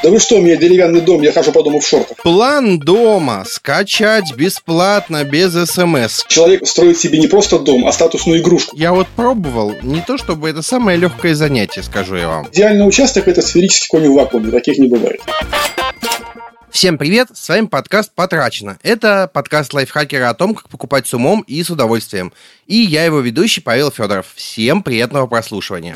Да вы что, у меня деревянный дом, я хожу по дому в шортах. План дома скачать бесплатно, без смс. Человек строит себе не просто дом, а статусную игрушку. Я вот пробовал, не то чтобы это самое легкое занятие, скажу я вам. Идеальный участок – это сферический конь в вакууме, таких не бывает. Всем привет, с вами подкаст «Потрачено». Это подкаст лайфхакера о том, как покупать с умом и с удовольствием. И я его ведущий Павел Федоров. Всем приятного прослушивания.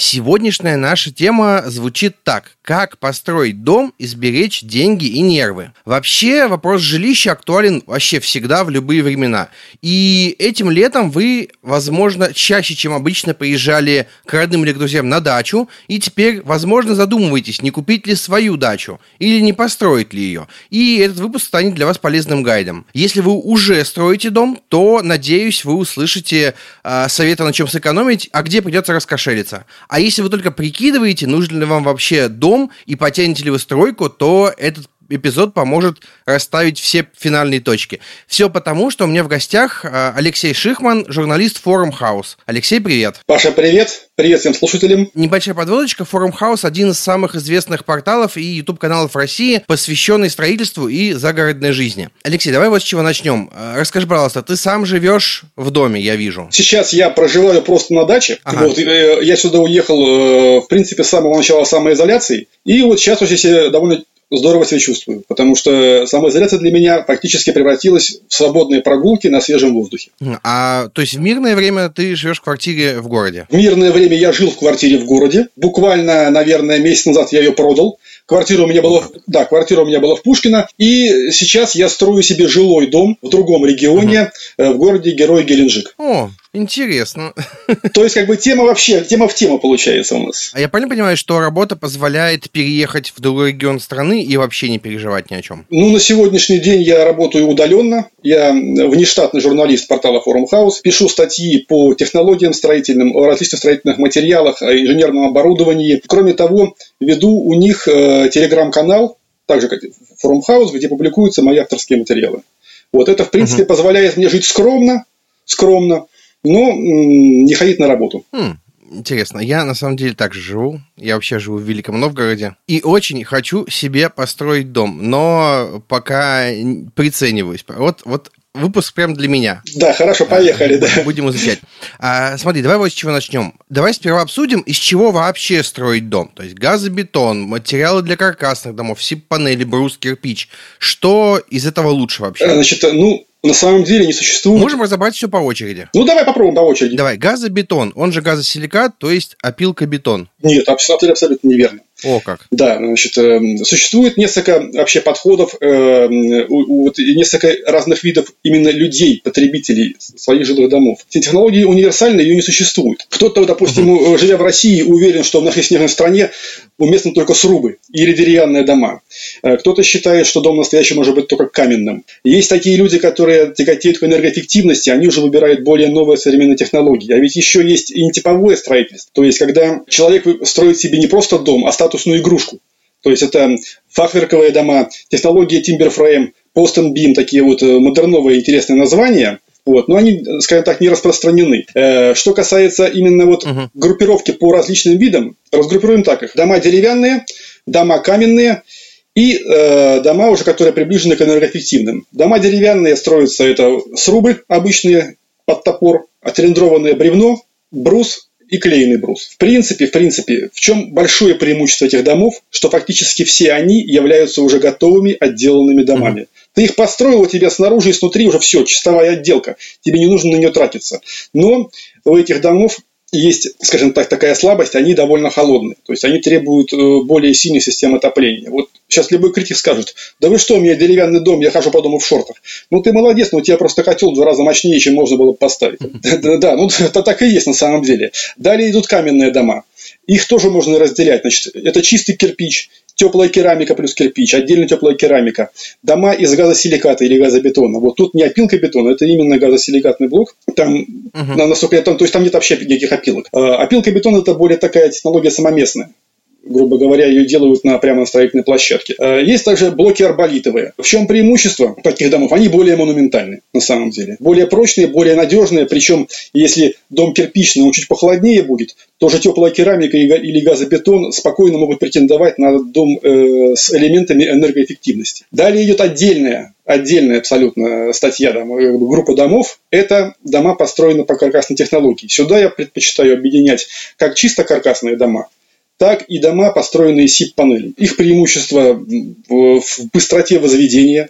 Сегодняшняя наша тема звучит так. Как построить дом и сберечь деньги и нервы? Вообще, вопрос жилища актуален вообще всегда, в любые времена. И этим летом вы, возможно, чаще, чем обычно, приезжали к родным или к друзьям на дачу, и теперь, возможно, задумываетесь, не купить ли свою дачу или не построить ли ее. И этот выпуск станет для вас полезным гайдом. Если вы уже строите дом, то, надеюсь, вы услышите э, советы, на чем сэкономить, а где придется раскошелиться. А если вы только прикидываете, нужен ли вам вообще дом и потянете ли вы стройку, то этот эпизод поможет расставить все финальные точки. Все потому, что у меня в гостях а, Алексей Шихман, журналист Форум Хаус. Алексей, привет. Паша, привет. Привет всем слушателям. Небольшая подводочка. Форум Хаус – один из самых известных порталов и YouTube-каналов России, посвященный строительству и загородной жизни. Алексей, давай вот с чего начнем. А, расскажи, пожалуйста, ты сам живешь в доме, я вижу. Сейчас я проживаю просто на даче. Ага. Вот, э, я сюда уехал, э, в принципе, с самого начала самоизоляции. И вот сейчас здесь довольно здорово себя чувствую, потому что самоизоляция для меня практически превратилась в свободные прогулки на свежем воздухе. А то есть в мирное время ты живешь в квартире в городе? В мирное время я жил в квартире в городе. Буквально, наверное, месяц назад я ее продал. Квартира у меня была, да, квартира у меня была в Пушкино, и сейчас я строю себе жилой дом в другом регионе, угу. в городе Герой Геленджик. О, Интересно. То есть, как бы тема вообще, тема в тему получается у нас. А я правильно понимаю, что работа позволяет переехать в другой регион страны и вообще не переживать ни о чем? Ну, на сегодняшний день я работаю удаленно. Я внештатный журналист портала Forum House. Пишу статьи по технологиям строительным, о различных строительных материалах, о инженерном оборудовании. Кроме того, веду у них э, телеграм-канал, также как Forum House, где публикуются мои авторские материалы. Вот это, в принципе, угу. позволяет мне жить скромно, скромно, но не ходить на работу. Хм. Интересно, я на самом деле также живу. Я вообще живу в Великом Новгороде. И очень хочу себе построить дом, но пока прицениваюсь. Вот, вот выпуск прям для меня. Да, хорошо, поехали, да. Будем изучать. А, смотри, давай вот с чего начнем. Давай сперва обсудим, из чего вообще строить дом. То есть газобетон, материалы для каркасных домов, СИП-панели, брус, кирпич. Что из этого лучше вообще? Значит, ну, на самом деле не существует. Можем разобрать все по очереди. Ну, давай попробуем по очереди. Давай, газобетон, он же газосиликат, то есть опилка-бетон. Нет, абсолютно, абсолютно неверно. О, как. Да, значит, э, существует несколько вообще подходов, э, вот, несколько разных видов именно людей, потребителей своих жилых домов. Технологии универсальные, ее не существует. Кто-то, допустим, угу. живя в России, уверен, что в нашей снежной стране уместны только срубы или деревянные дома. Э, кто-то считает, что дом настоящий может быть только каменным. Есть такие люди, которые тяготеют к энергоэффективности, они уже выбирают более новые современные технологии. А ведь еще есть и нетиповое строительство. То есть, когда человек строит себе не просто дом, а статусную игрушку. То есть это фахверковые дома, технология Timberframe, Post and Beam, такие вот э, модерновые интересные названия. Вот, но они, скажем так, не распространены. Э, что касается именно вот uh-huh. группировки по различным видам, разгруппируем так их. Дома деревянные, дома каменные и э, дома уже, которые приближены к энергоэффективным. Дома деревянные строятся, это срубы обычные под топор, отрендрованное бревно, брус, и клееный брус. В принципе, в принципе, в чем большое преимущество этих домов, что фактически все они являются уже готовыми отделанными домами. Mm-hmm. Ты их построил, у тебя снаружи и снутри уже все, чистовая отделка. Тебе не нужно на нее тратиться. Но у этих домов есть, скажем так, такая слабость, они довольно холодные. То есть они требуют э, более сильной системы отопления. Вот сейчас любой критик скажет, да вы что, у меня деревянный дом, я хожу по дому в шортах. Ну ты молодец, но у тебя просто котел в два раза мощнее, чем можно было поставить. Да, ну это так и есть на самом деле. Далее идут каменные дома. Их тоже можно разделять. Значит, это чистый кирпич, теплая керамика плюс кирпич, отдельно теплая керамика. Дома из газосиликата или газобетона. Вот тут не опилка бетона, это именно газосиликатный блок. Там, uh-huh. насколько я там, то есть там нет вообще никаких опилок. А, опилка бетона это более такая технология самоместная грубо говоря, ее делают на, прямо на строительной площадке. Э, есть также блоки арболитовые. В чем преимущество таких домов? Они более монументальны, на самом деле. Более прочные, более надежные. Причем, если дом кирпичный, он чуть похолоднее будет, то же теплая керамика или газобетон спокойно могут претендовать на дом э, с элементами энергоэффективности. Далее идет отдельная отдельная абсолютно статья, там, э, группа домов, это дома, построенные по каркасной технологии. Сюда я предпочитаю объединять как чисто каркасные дома, так и дома, построенные СИП-панелью. Их преимущество в быстроте возведения,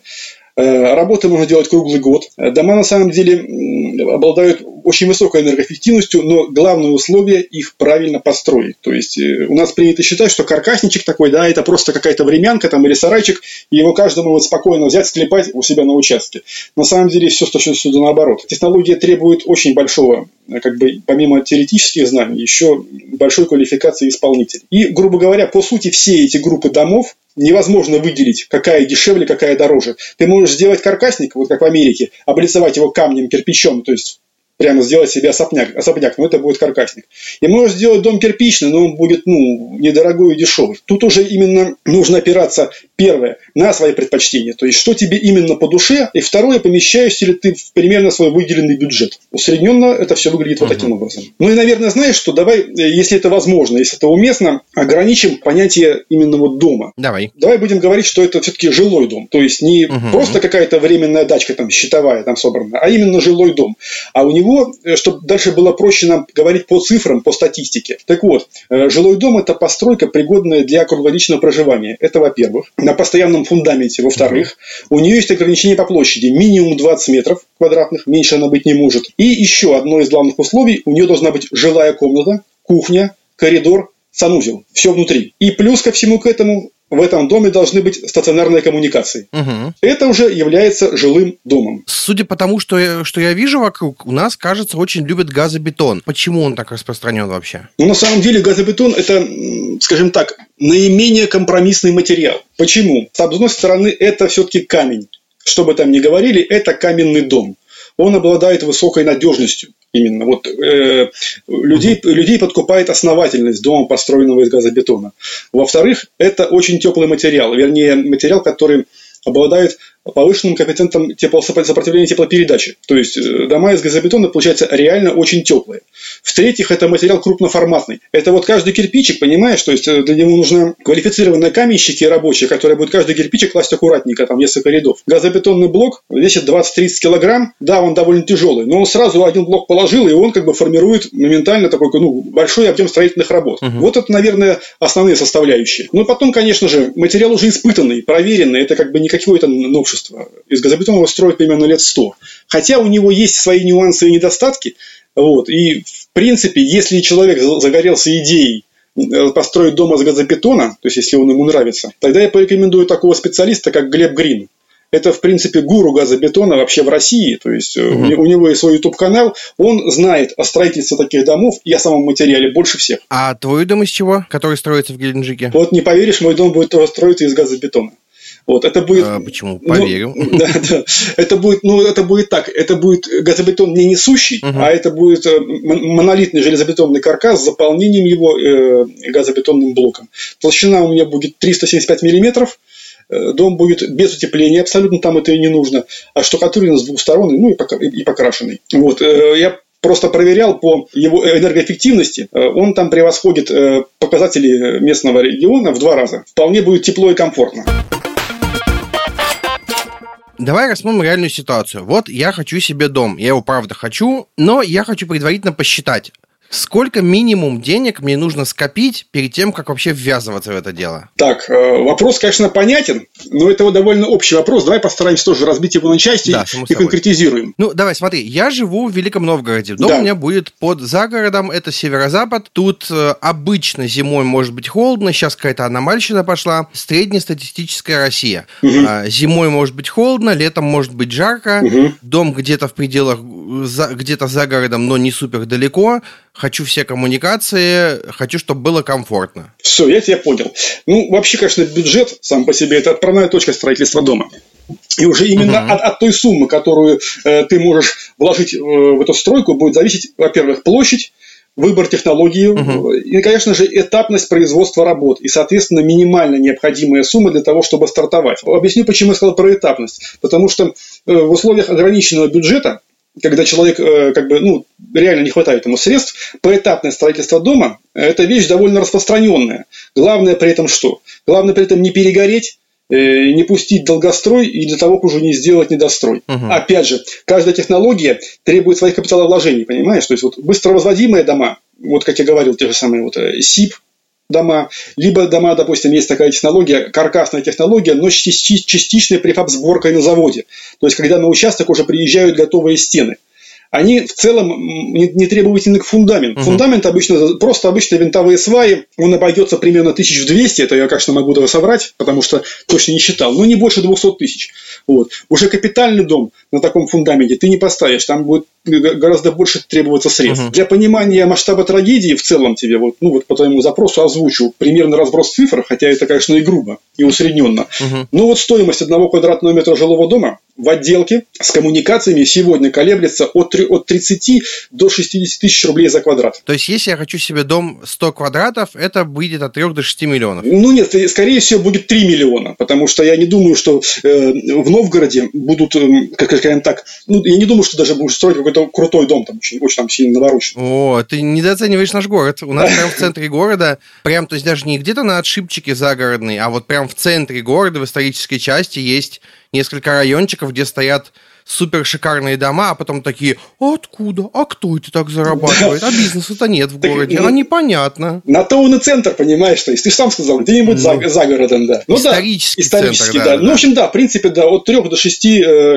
Э, работы можно делать круглый год. Дома на самом деле обладают очень высокой энергоэффективностью, но главное условие их правильно построить. То есть э, у нас принято считать, что каркасничек такой, да, это просто какая-то времянка там или сарайчик, и его каждый может спокойно взять, склепать у себя на участке. На самом деле все точно наоборот. Технология требует очень большого, э, как бы помимо теоретических знаний, еще большой квалификации исполнителей. И, грубо говоря, по сути, все эти группы домов невозможно выделить, какая дешевле, какая дороже. Ты можешь сделать каркасник, вот как в Америке, облицевать его камнем, кирпичом, то есть прямо сделать себе особняк, особняк, но это будет каркасник. И можешь сделать дом кирпичный, но он будет, ну, недорогой и дешевый. Тут уже именно нужно опираться, первое, на свои предпочтения, то есть, что тебе именно по душе, и второе, помещаешься ли ты в примерно свой выделенный бюджет. Усредненно это все выглядит вот таким образом. Ну и, наверное, знаешь, что давай, если это возможно, если это уместно, ограничим понятие именно вот дома. Давай. Давай будем говорить, что это все-таки жилой дом, то есть не угу. просто какая-то временная дачка там щитовая там собрана, а именно жилой дом. А у него него, э, чтобы дальше было проще нам говорить по цифрам, по статистике. Так вот, э, жилой дом – это постройка, пригодная для круглогодичного проживания. Это, во-первых, на постоянном фундаменте. Во-вторых, у нее есть ограничение по площади. Минимум 20 метров квадратных, меньше она быть не может. И еще одно из главных условий – у нее должна быть жилая комната, кухня, коридор, санузел. Все внутри. И плюс ко всему к этому в этом доме должны быть стационарные коммуникации. Угу. Это уже является жилым домом. Судя по тому, что я, что я вижу вокруг, у нас, кажется, очень любят газобетон. Почему он так распространен вообще? Ну, на самом деле, газобетон – это, скажем так, наименее компромиссный материал. Почему? С одной стороны, это все-таки камень. Что бы там ни говорили, это каменный дом. Он обладает высокой надежностью. Именно. Вот, э, людей, людей подкупает основательность дома, построенного из газобетона. Во-вторых, это очень теплый материал. Вернее, материал, который обладает повышенным коэффициентом сопротивления теплопередачи. То есть э, дома из газобетона, получается, реально очень теплые. В-третьих, это материал крупноформатный. Это вот каждый кирпичик, понимаешь, то есть э, для него нужны квалифицированные каменщики рабочие, которые будут каждый кирпичик класть аккуратненько, там несколько рядов. Газобетонный блок весит 20-30 килограмм, да, он довольно тяжелый, но он сразу один блок положил, и он как бы формирует моментально такой ну, большой объем строительных работ. Угу. Вот это, наверное, основные составляющие. Ну, потом, конечно же, материал уже испытанный, проверенный, это как бы не какое-то новшество новшество. Из газобетона его строят примерно лет 100. Хотя у него есть свои нюансы и недостатки. Вот. И, в принципе, если человек загорелся идеей э, построить дом из газобетона, то есть если он ему нравится, тогда я порекомендую такого специалиста, как Глеб Грин. Это, в принципе, гуру газобетона вообще в России. То есть угу. у него есть свой YouTube-канал. Он знает о строительстве таких домов и о самом материале больше всех. А твой дом из чего, который строится в Геленджике? Вот не поверишь, мой дом будет строиться из газобетона. Вот, это будет... А, почему? Поверю. Ну, да, да. Это будет, ну, это будет так. Это будет газобетон не несущий, угу. а это будет э, монолитный железобетонный каркас с заполнением его э, газобетонным блоком. Толщина у меня будет 375 миллиметров. Э, дом будет без утепления, абсолютно там это и не нужно. А штукатурен с двух сторон, ну и покрашенный. Вот. Э, я просто проверял по его энергоэффективности, он там превосходит показатели местного региона в два раза. Вполне будет тепло и комфортно. Давай рассмотрим реальную ситуацию. Вот я хочу себе дом, я его правда хочу, но я хочу предварительно посчитать, Сколько минимум денег мне нужно скопить перед тем, как вообще ввязываться в это дело? Так, э, вопрос, конечно, понятен, но это вот довольно общий вопрос. Давай постараемся тоже разбить его на части да, и конкретизируем. Ну, давай, смотри, я живу в Великом Новгороде. Дом да. у меня будет под загородом, это северо-запад. Тут э, обычно зимой может быть холодно, сейчас какая-то аномальщина пошла. Среднестатистическая Россия. Угу. Зимой может быть холодно, летом может быть жарко. Угу. Дом где-то в пределах, где-то за городом, но не супер далеко хочу все коммуникации, хочу, чтобы было комфортно. Все, я тебя понял. Ну, вообще, конечно, бюджет сам по себе – это отправная точка строительства дома. И уже именно угу. от, от той суммы, которую э, ты можешь вложить э, в эту стройку, будет зависеть, во-первых, площадь, выбор технологии угу. и, конечно же, этапность производства работ и, соответственно, минимально необходимая сумма для того, чтобы стартовать. Объясню, почему я сказал про этапность. Потому что э, в условиях ограниченного бюджета когда человек э, как бы, ну, реально не хватает ему средств, поэтапное строительство дома – это вещь довольно распространенная. Главное при этом что? Главное при этом не перегореть, э, не пустить долгострой и для того, уже не сделать недострой. Угу. Опять же, каждая технология требует своих капиталовложений, понимаешь? То есть, вот быстро возводимые дома, вот как я говорил, те же самые вот СИП, дома, либо дома, допустим, есть такая технология, каркасная технология, но частичная префаб сборкой на заводе. То есть, когда на участок уже приезжают готовые стены они в целом не, не требовательны к фундаменту. Угу. Фундамент обычно просто обычные винтовые сваи, он обойдется примерно 1200, это я, конечно, могу даже соврать, потому что точно не считал, но не больше 200 тысяч. Вот. Уже капитальный дом на таком фундаменте ты не поставишь, там будет гораздо больше требоваться средств. Угу. Для понимания масштаба трагедии в целом тебе, вот, ну вот по твоему запросу озвучу примерно разброс цифр, хотя это, конечно, и грубо, и усредненно. Угу. Но вот стоимость одного квадратного метра жилого дома в отделке с коммуникациями сегодня колеблется от, от 30 до 60 тысяч рублей за квадрат. То есть, если я хочу себе дом 100 квадратов, это будет от 3 до 6 миллионов? Ну нет, скорее всего, будет 3 миллиона, потому что я не думаю, что э, в Новгороде будут, э, как скажем так, ну, я не думаю, что даже будут строить какой-то крутой дом, там очень, очень там сильно наворочен. О, ты недооцениваешь наш город. У нас прям в центре города, прям, то есть даже не где-то на отшибчике загородный, а вот прям в центре города, в исторической части есть несколько райончиков, где стоят супер шикарные дома, а потом такие, а откуда? А кто это так зарабатывает? А бизнеса-то нет в городе, а непонятно. На то он и центр, понимаешь, то есть ты сам сказал, где-нибудь ну, за, за городом, да. Ну исторический, да, исторический центр, да. да. Ну, в общем, да, в принципе, да, от 3 до 6 э,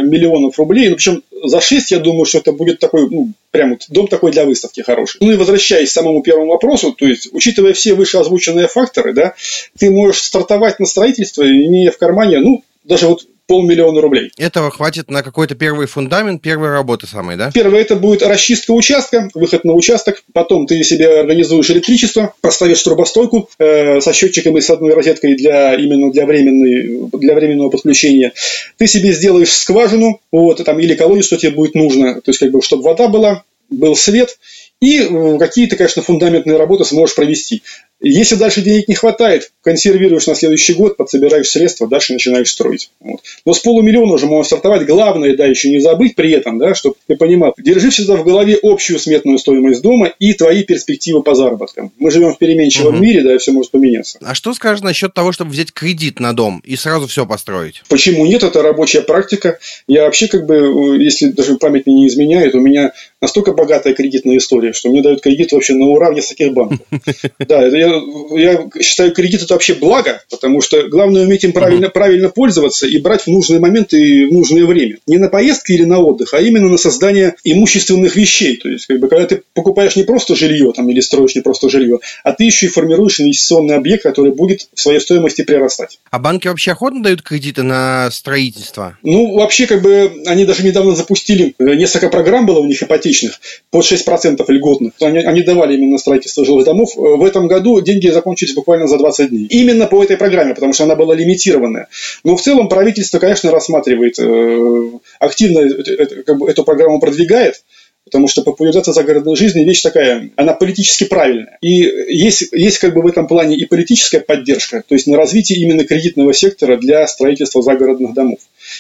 миллионов рублей, ну, причем за 6, я думаю, что это будет такой, ну, прям вот дом такой для выставки хороший. Ну и возвращаясь к самому первому вопросу, то есть, учитывая все вышеозвученные факторы, да, ты можешь стартовать на строительство, имея в кармане, ну, даже вот полмиллиона рублей. Этого хватит на какой-то первый фундамент, первые работы самые, да? Первое это будет расчистка участка, выход на участок. Потом ты себе организуешь электричество, поставишь трубостойку э, со счетчиком и с одной розеткой для именно для, временной, для временного подключения. Ты себе сделаешь скважину, вот, там, или колодец, что тебе будет нужно. То есть, как бы, чтобы вода была, был свет, и э, какие-то, конечно, фундаментные работы сможешь провести. Если дальше денег не хватает, консервируешь на следующий год, подсобираешь средства, дальше начинаешь строить. Вот. Но с полумиллиона уже можно стартовать. Главное, да, еще не забыть при этом, да, чтобы ты понимал, держи всегда в голове общую сметную стоимость дома и твои перспективы по заработкам. Мы живем в переменчивом угу. мире, да, и все может поменяться. А что скажешь насчет того, чтобы взять кредит на дом и сразу все построить? Почему нет? Это рабочая практика. Я вообще, как бы, э, если даже память мне не изменяет, у меня настолько богатая кредитная история, что мне дают кредит вообще на ура в нескольких банках. Да, я, я считаю, кредит это вообще благо, потому что главное уметь им правильно, правильно пользоваться и брать в нужный момент и в нужное время. Не на поездки или на отдых, а именно на создание имущественных вещей. То есть, как бы, когда ты покупаешь не просто жилье там, или строишь не просто жилье, а ты еще и формируешь инвестиционный объект, который будет в своей стоимости прирастать. А банки вообще охотно дают кредиты на строительство? Ну, вообще, как бы, они даже недавно запустили, э, несколько программ было у них ипотечных, под 6% льготных. Они, они давали именно строительство жилых домов. Э, в этом году деньги закончились буквально за 20 дней. Именно по этой программе, потому что она была лимитированная. Но в целом правительство, конечно, рассматривает э, активно эту программу продвигает, потому что популяризация загородной жизни вещь такая, она политически правильная. И есть, есть как бы в этом плане и политическая поддержка, то есть на развитие именно кредитного сектора для строительства загородных домов.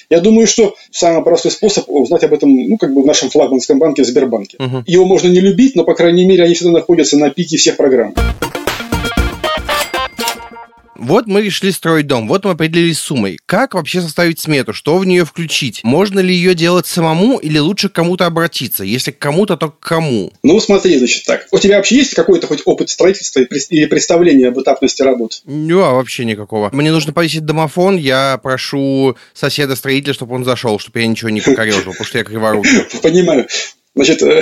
Я думаю, что самый простой способ узнать об этом, ну, как бы в нашем флагманском банке, в Сбербанке. Угу. Его можно не любить, но, по крайней мере, они всегда находятся на пике всех программ. Вот мы решили строить дом, вот мы определились с суммой. Как вообще составить смету? Что в нее включить? Можно ли ее делать самому или лучше к кому-то обратиться? Если к кому-то, то к кому? Ну, смотри, значит, так. У тебя вообще есть какой-то хоть опыт строительства или представление об этапности работ? Ну, а вообще никакого. Мне нужно повесить домофон, я прошу соседа-строителя, чтобы он зашел, чтобы я ничего не покорежил, потому что я криворукий. Понимаю. Значит, э,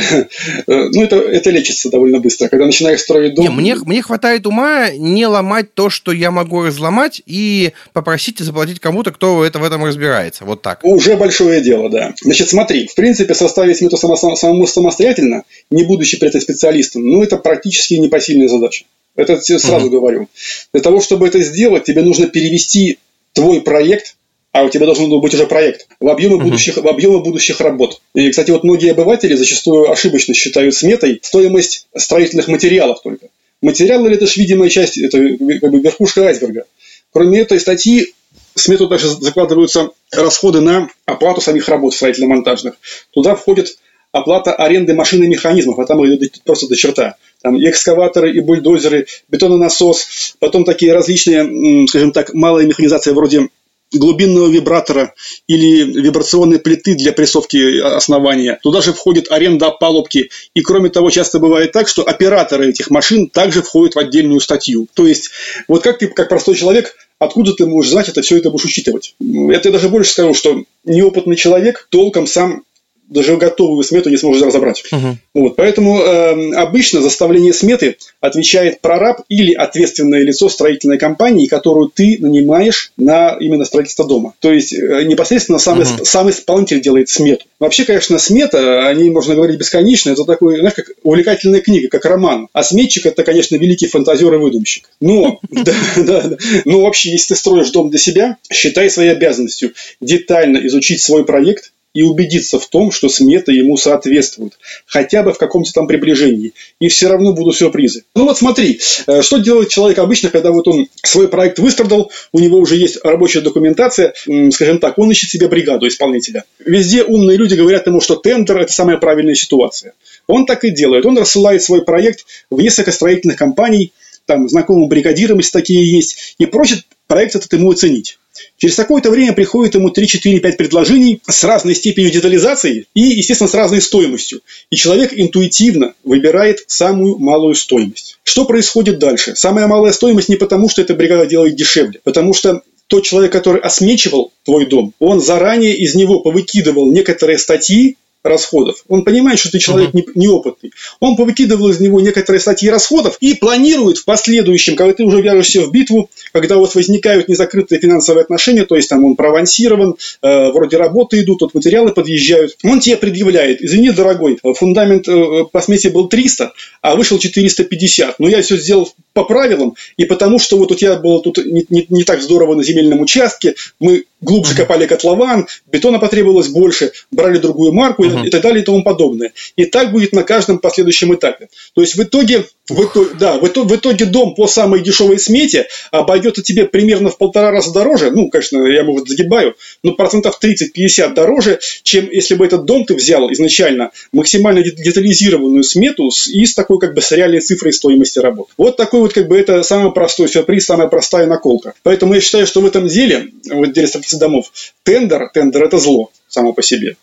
э, ну это, это лечится довольно быстро. Когда начинаешь строить дом... Не, мне, мне хватает ума не ломать то, что я могу разломать, и попросить и заплатить кому-то, кто это в этом разбирается. Вот так. Уже большое дело, да. Значит, смотри, в принципе, составить смету само, самому самостоятельно, не будучи при этом специалистом, ну это практически непосильная задача. Это сразу угу. говорю. Для того, чтобы это сделать, тебе нужно перевести твой проект а у тебя должен был быть уже проект в объемы, uh-huh. будущих, в объемы будущих работ. И, кстати, вот многие обыватели зачастую ошибочно считают сметой стоимость строительных материалов только. Материалы – это же видимая часть, это как бы верхушка айсберга. Кроме этой статьи, в смету также закладываются расходы на оплату самих работ строительно-монтажных. Туда входит оплата аренды машин и механизмов, а там идет просто до черта. Там и экскаваторы, и бульдозеры, бетононасос, потом такие различные, скажем так, малые механизации вроде глубинного вибратора или вибрационной плиты для прессовки основания. Туда же входит аренда опалубки. И кроме того, часто бывает так, что операторы этих машин также входят в отдельную статью. То есть, вот как ты, как простой человек, откуда ты можешь знать это, все это будешь учитывать. Это я даже больше скажу, что неопытный человек толком сам даже готовую смету не сможет разобрать. Угу. Вот, поэтому э, обычно заставление сметы отвечает прораб или ответственное лицо строительной компании, которую ты нанимаешь на именно строительство дома. То есть э, непосредственно сам, угу. сам исполнитель делает смету. Вообще, конечно, смета, о ней можно говорить бесконечно, это такой, знаешь, как увлекательная книга, как роман. А сметчик это, конечно, великий фантазер и выдумщик. Но, да, да, да. Но вообще, если ты строишь дом для себя, считай своей обязанностью детально изучить свой проект, и убедиться в том, что смета ему соответствует, хотя бы в каком-то там приближении. И все равно будут сюрпризы. Ну вот смотри, э, что делает человек обычно, когда вот он свой проект выстрадал, у него уже есть рабочая документация, скажем так, он ищет себе бригаду исполнителя. Везде умные люди говорят ему, что тендер – это самая правильная ситуация. Он так и делает. Он рассылает свой проект в несколько строительных компаний, там, знакомым бригадирам, если такие есть, и просит проект этот ему оценить. Через какое-то время приходит ему 3, 4, 5 предложений с разной степенью детализации и, естественно, с разной стоимостью. И человек интуитивно выбирает самую малую стоимость. Что происходит дальше? Самая малая стоимость не потому, что эта бригада делает дешевле, потому что тот человек, который осмечивал твой дом, он заранее из него повыкидывал некоторые статьи, расходов. Он понимает, что ты человек uh-huh. неопытный. Он повыкидывал из него некоторые статьи расходов и планирует в последующем, когда ты уже вяжешься в битву, когда вот возникают незакрытые финансовые отношения, то есть там он провансирован, э, вроде работы идут, вот материалы подъезжают, он тебе предъявляет, извини, дорогой, фундамент э, по смеси был 300, а вышел 450. Но я все сделал по правилам, и потому что вот у тебя было тут не, не, не так здорово на земельном участке, мы глубже копали котлован, бетона потребовалось больше, брали другую марку uh-huh. и так далее и тому подобное. И так будет на каждом последующем этапе. То есть в итоге, в итоге, да, в итоге, дом по самой дешевой смете обойдется тебе примерно в полтора раза дороже, ну, конечно, я, может, загибаю, но процентов 30-50 дороже, чем если бы этот дом ты взял изначально максимально детализированную смету с, и с такой как бы с реальной цифрой стоимости работ. Вот такой вот как бы это самый простой сюрприз, самая простая наколка. Поэтому я считаю, что в этом деле, в деле строительства домов, тендер, тендер это зло само по себе.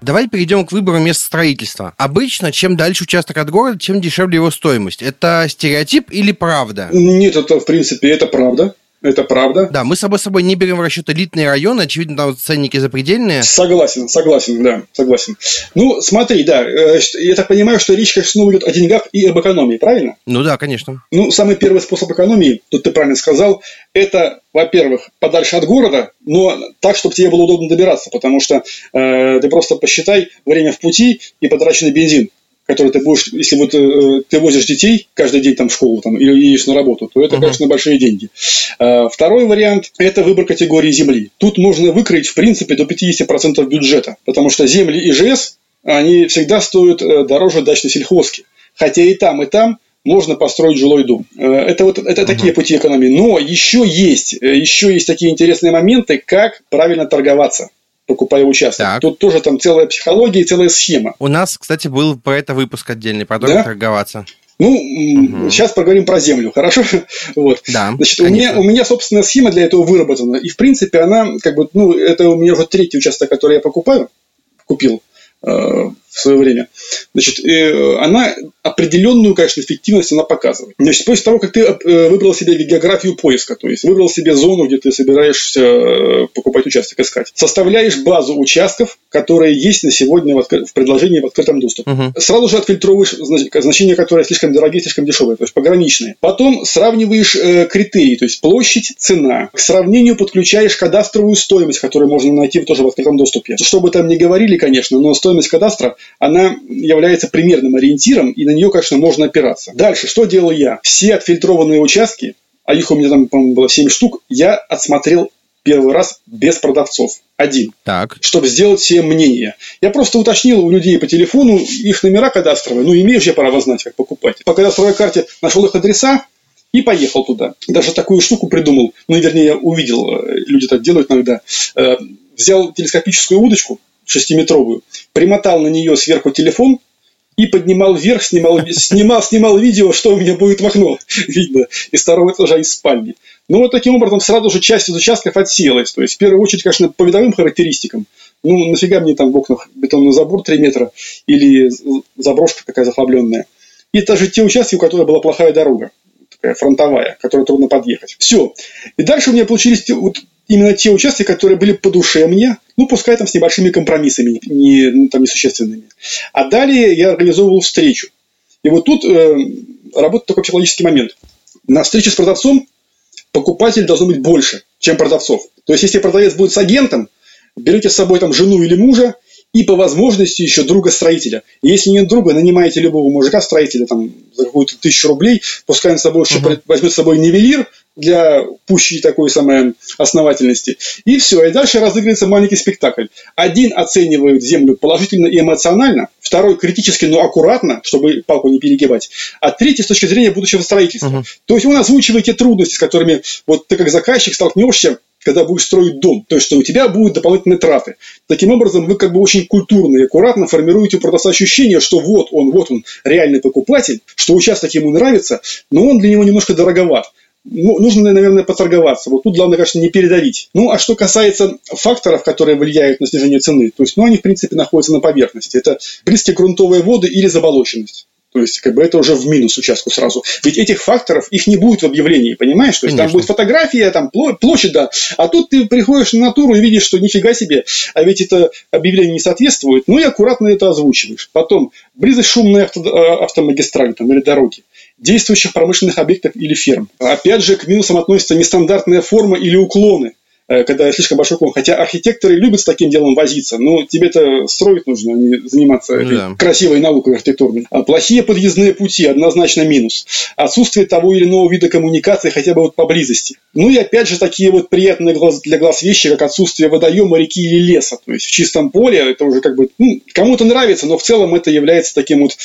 Давай перейдем к выбору места строительства. Обычно, чем дальше участок от города, тем дешевле его стоимость. Это стереотип или правда? Нет, это в принципе это правда. Это правда. Да, мы с собой, собой не берем в расчет элитные районы, очевидно, там ценники запредельные. Согласен, согласен, да, согласен. Ну, смотри, да, э, я так понимаю, что речь, конечно, идет о деньгах и об экономии, правильно? Ну да, конечно. Ну, самый первый способ экономии, тут ты правильно сказал, это, во-первых, подальше от города, но так, чтобы тебе было удобно добираться, потому что э, ты просто посчитай время в пути и потраченный бензин который ты будешь, если вот э, ты возишь детей каждый день там в школу там, или едешь на работу, то это, uh-huh. конечно, большие деньги. Э, второй вариант – это выбор категории земли. Тут можно выкроить, в принципе, до 50% бюджета, потому что земли ИЖС, они всегда стоят э, дороже дачной сельхозки. Хотя и там, и там можно построить жилой дом. Э, это вот это uh-huh. такие пути экономии. Но еще есть, э, еще есть такие интересные моменты, как правильно торговаться покупая участок. Так. Тут тоже там целая психология и целая схема. У нас, кстати, был про это выпуск отдельный, про то, да? торговаться. Ну, угу. сейчас поговорим про землю, хорошо? вот. Да, Значит, у меня, у меня собственная схема для этого выработана. И, в принципе, она, как бы, ну, это у меня уже третий участок, который я покупаю, купил э, в свое время. Значит, э, она определенную, конечно, эффективность она показывает. Значит, после того, как ты э, выбрал себе географию поиска, то есть выбрал себе зону, где ты собираешься э, покупать участок, искать, составляешь базу участков, которые есть на сегодня в, откры... в предложении в открытом доступе. Угу. Сразу же отфильтровываешь значения, которые слишком дорогие, слишком дешевые, то есть пограничные. Потом сравниваешь э, критерии, то есть площадь, цена. К сравнению подключаешь кадастровую стоимость, которую можно найти тоже в открытом доступе. Что бы там ни говорили, конечно, но стоимость кадастра, она является примерным ориентиром, и на нее, конечно, можно опираться. Дальше, что делал я? Все отфильтрованные участки а их у меня там, по-моему, было 7 штук, я отсмотрел первый раз без продавцов, один, так. чтобы сделать себе мнение. Я просто уточнил у людей по телефону их номера кадастровые, ну, имею же я право знать, как покупать. По кадастровой карте нашел их адреса, и поехал туда. Даже такую штуку придумал, ну, вернее, я увидел, э, люди так делают иногда. Э, взял телескопическую удочку, шестиметровую, примотал на нее сверху телефон, и поднимал вверх, снимал, снимал, снимал видео, что у меня будет в окно видно из второго этажа из спальни. Ну, вот таким образом сразу же часть из участков отсеялась. То есть, в первую очередь, конечно, по видовым характеристикам. Ну, нафига мне там в окнах бетонный забор 3 метра или заброшка какая захлабленная. И даже те участки, у которых была плохая дорога, такая фронтовая, которой трудно подъехать. Все. И дальше у меня получились вот именно те участки, которые были по душе мне, ну, пускай там с небольшими компромиссами, не, ну, там, несущественными. А далее я организовывал встречу. И вот тут э, работает такой психологический момент. На встрече с продавцом покупатель должно быть больше, чем продавцов. То есть, если продавец будет с агентом, берете с собой там жену или мужа, и по возможности еще друга-строителя. Если нет друга, нанимаете любого мужика-строителя там, за какую-то тысячу рублей, пускай он с собой uh-huh. возьмет с собой нивелир, для пущей такой самой основательности. И все. И дальше разыгрывается маленький спектакль. Один оценивает землю положительно и эмоционально, второй критически, но аккуратно, чтобы палку не перегибать, а третий с точки зрения будущего строительства. Угу. То есть он озвучивает те трудности, с которыми вот ты как заказчик столкнешься когда будешь строить дом. То есть, что у тебя будут дополнительные траты. Таким образом, вы как бы очень культурно и аккуратно формируете у продавца ощущение, что вот он, вот он, реальный покупатель, что участок ему нравится, но он для него немножко дороговат нужно, наверное, поторговаться. Вот тут главное, конечно, не передавить. Ну, а что касается факторов, которые влияют на снижение цены, то есть, ну, они, в принципе, находятся на поверхности. Это близкие грунтовые воды или заболоченность. То есть, как бы это уже в минус участку сразу. Ведь этих факторов, их не будет в объявлении, понимаешь? То есть, Конечно. там будет фотография, там площадь, да. А тут ты приходишь на натуру и видишь, что нифига себе, а ведь это объявление не соответствует. Ну и аккуратно это озвучиваешь. Потом, близость шумной авто, а, автомагистрали там, или дороги действующих промышленных объектов или ферм. Опять же, к минусам относятся нестандартная форма или уклоны. Э, когда слишком большой клон. Хотя архитекторы любят с таким делом возиться, но тебе-то строить нужно, а не заниматься ну, да. красивой наукой архитектурной. А плохие подъездные пути однозначно минус. Отсутствие того или иного вида коммуникации хотя бы вот поблизости. Ну и опять же такие вот приятные для глаз вещи, как отсутствие водоема, реки или леса. То есть в чистом поле это уже как бы ну, кому-то нравится, но в целом это является таким вот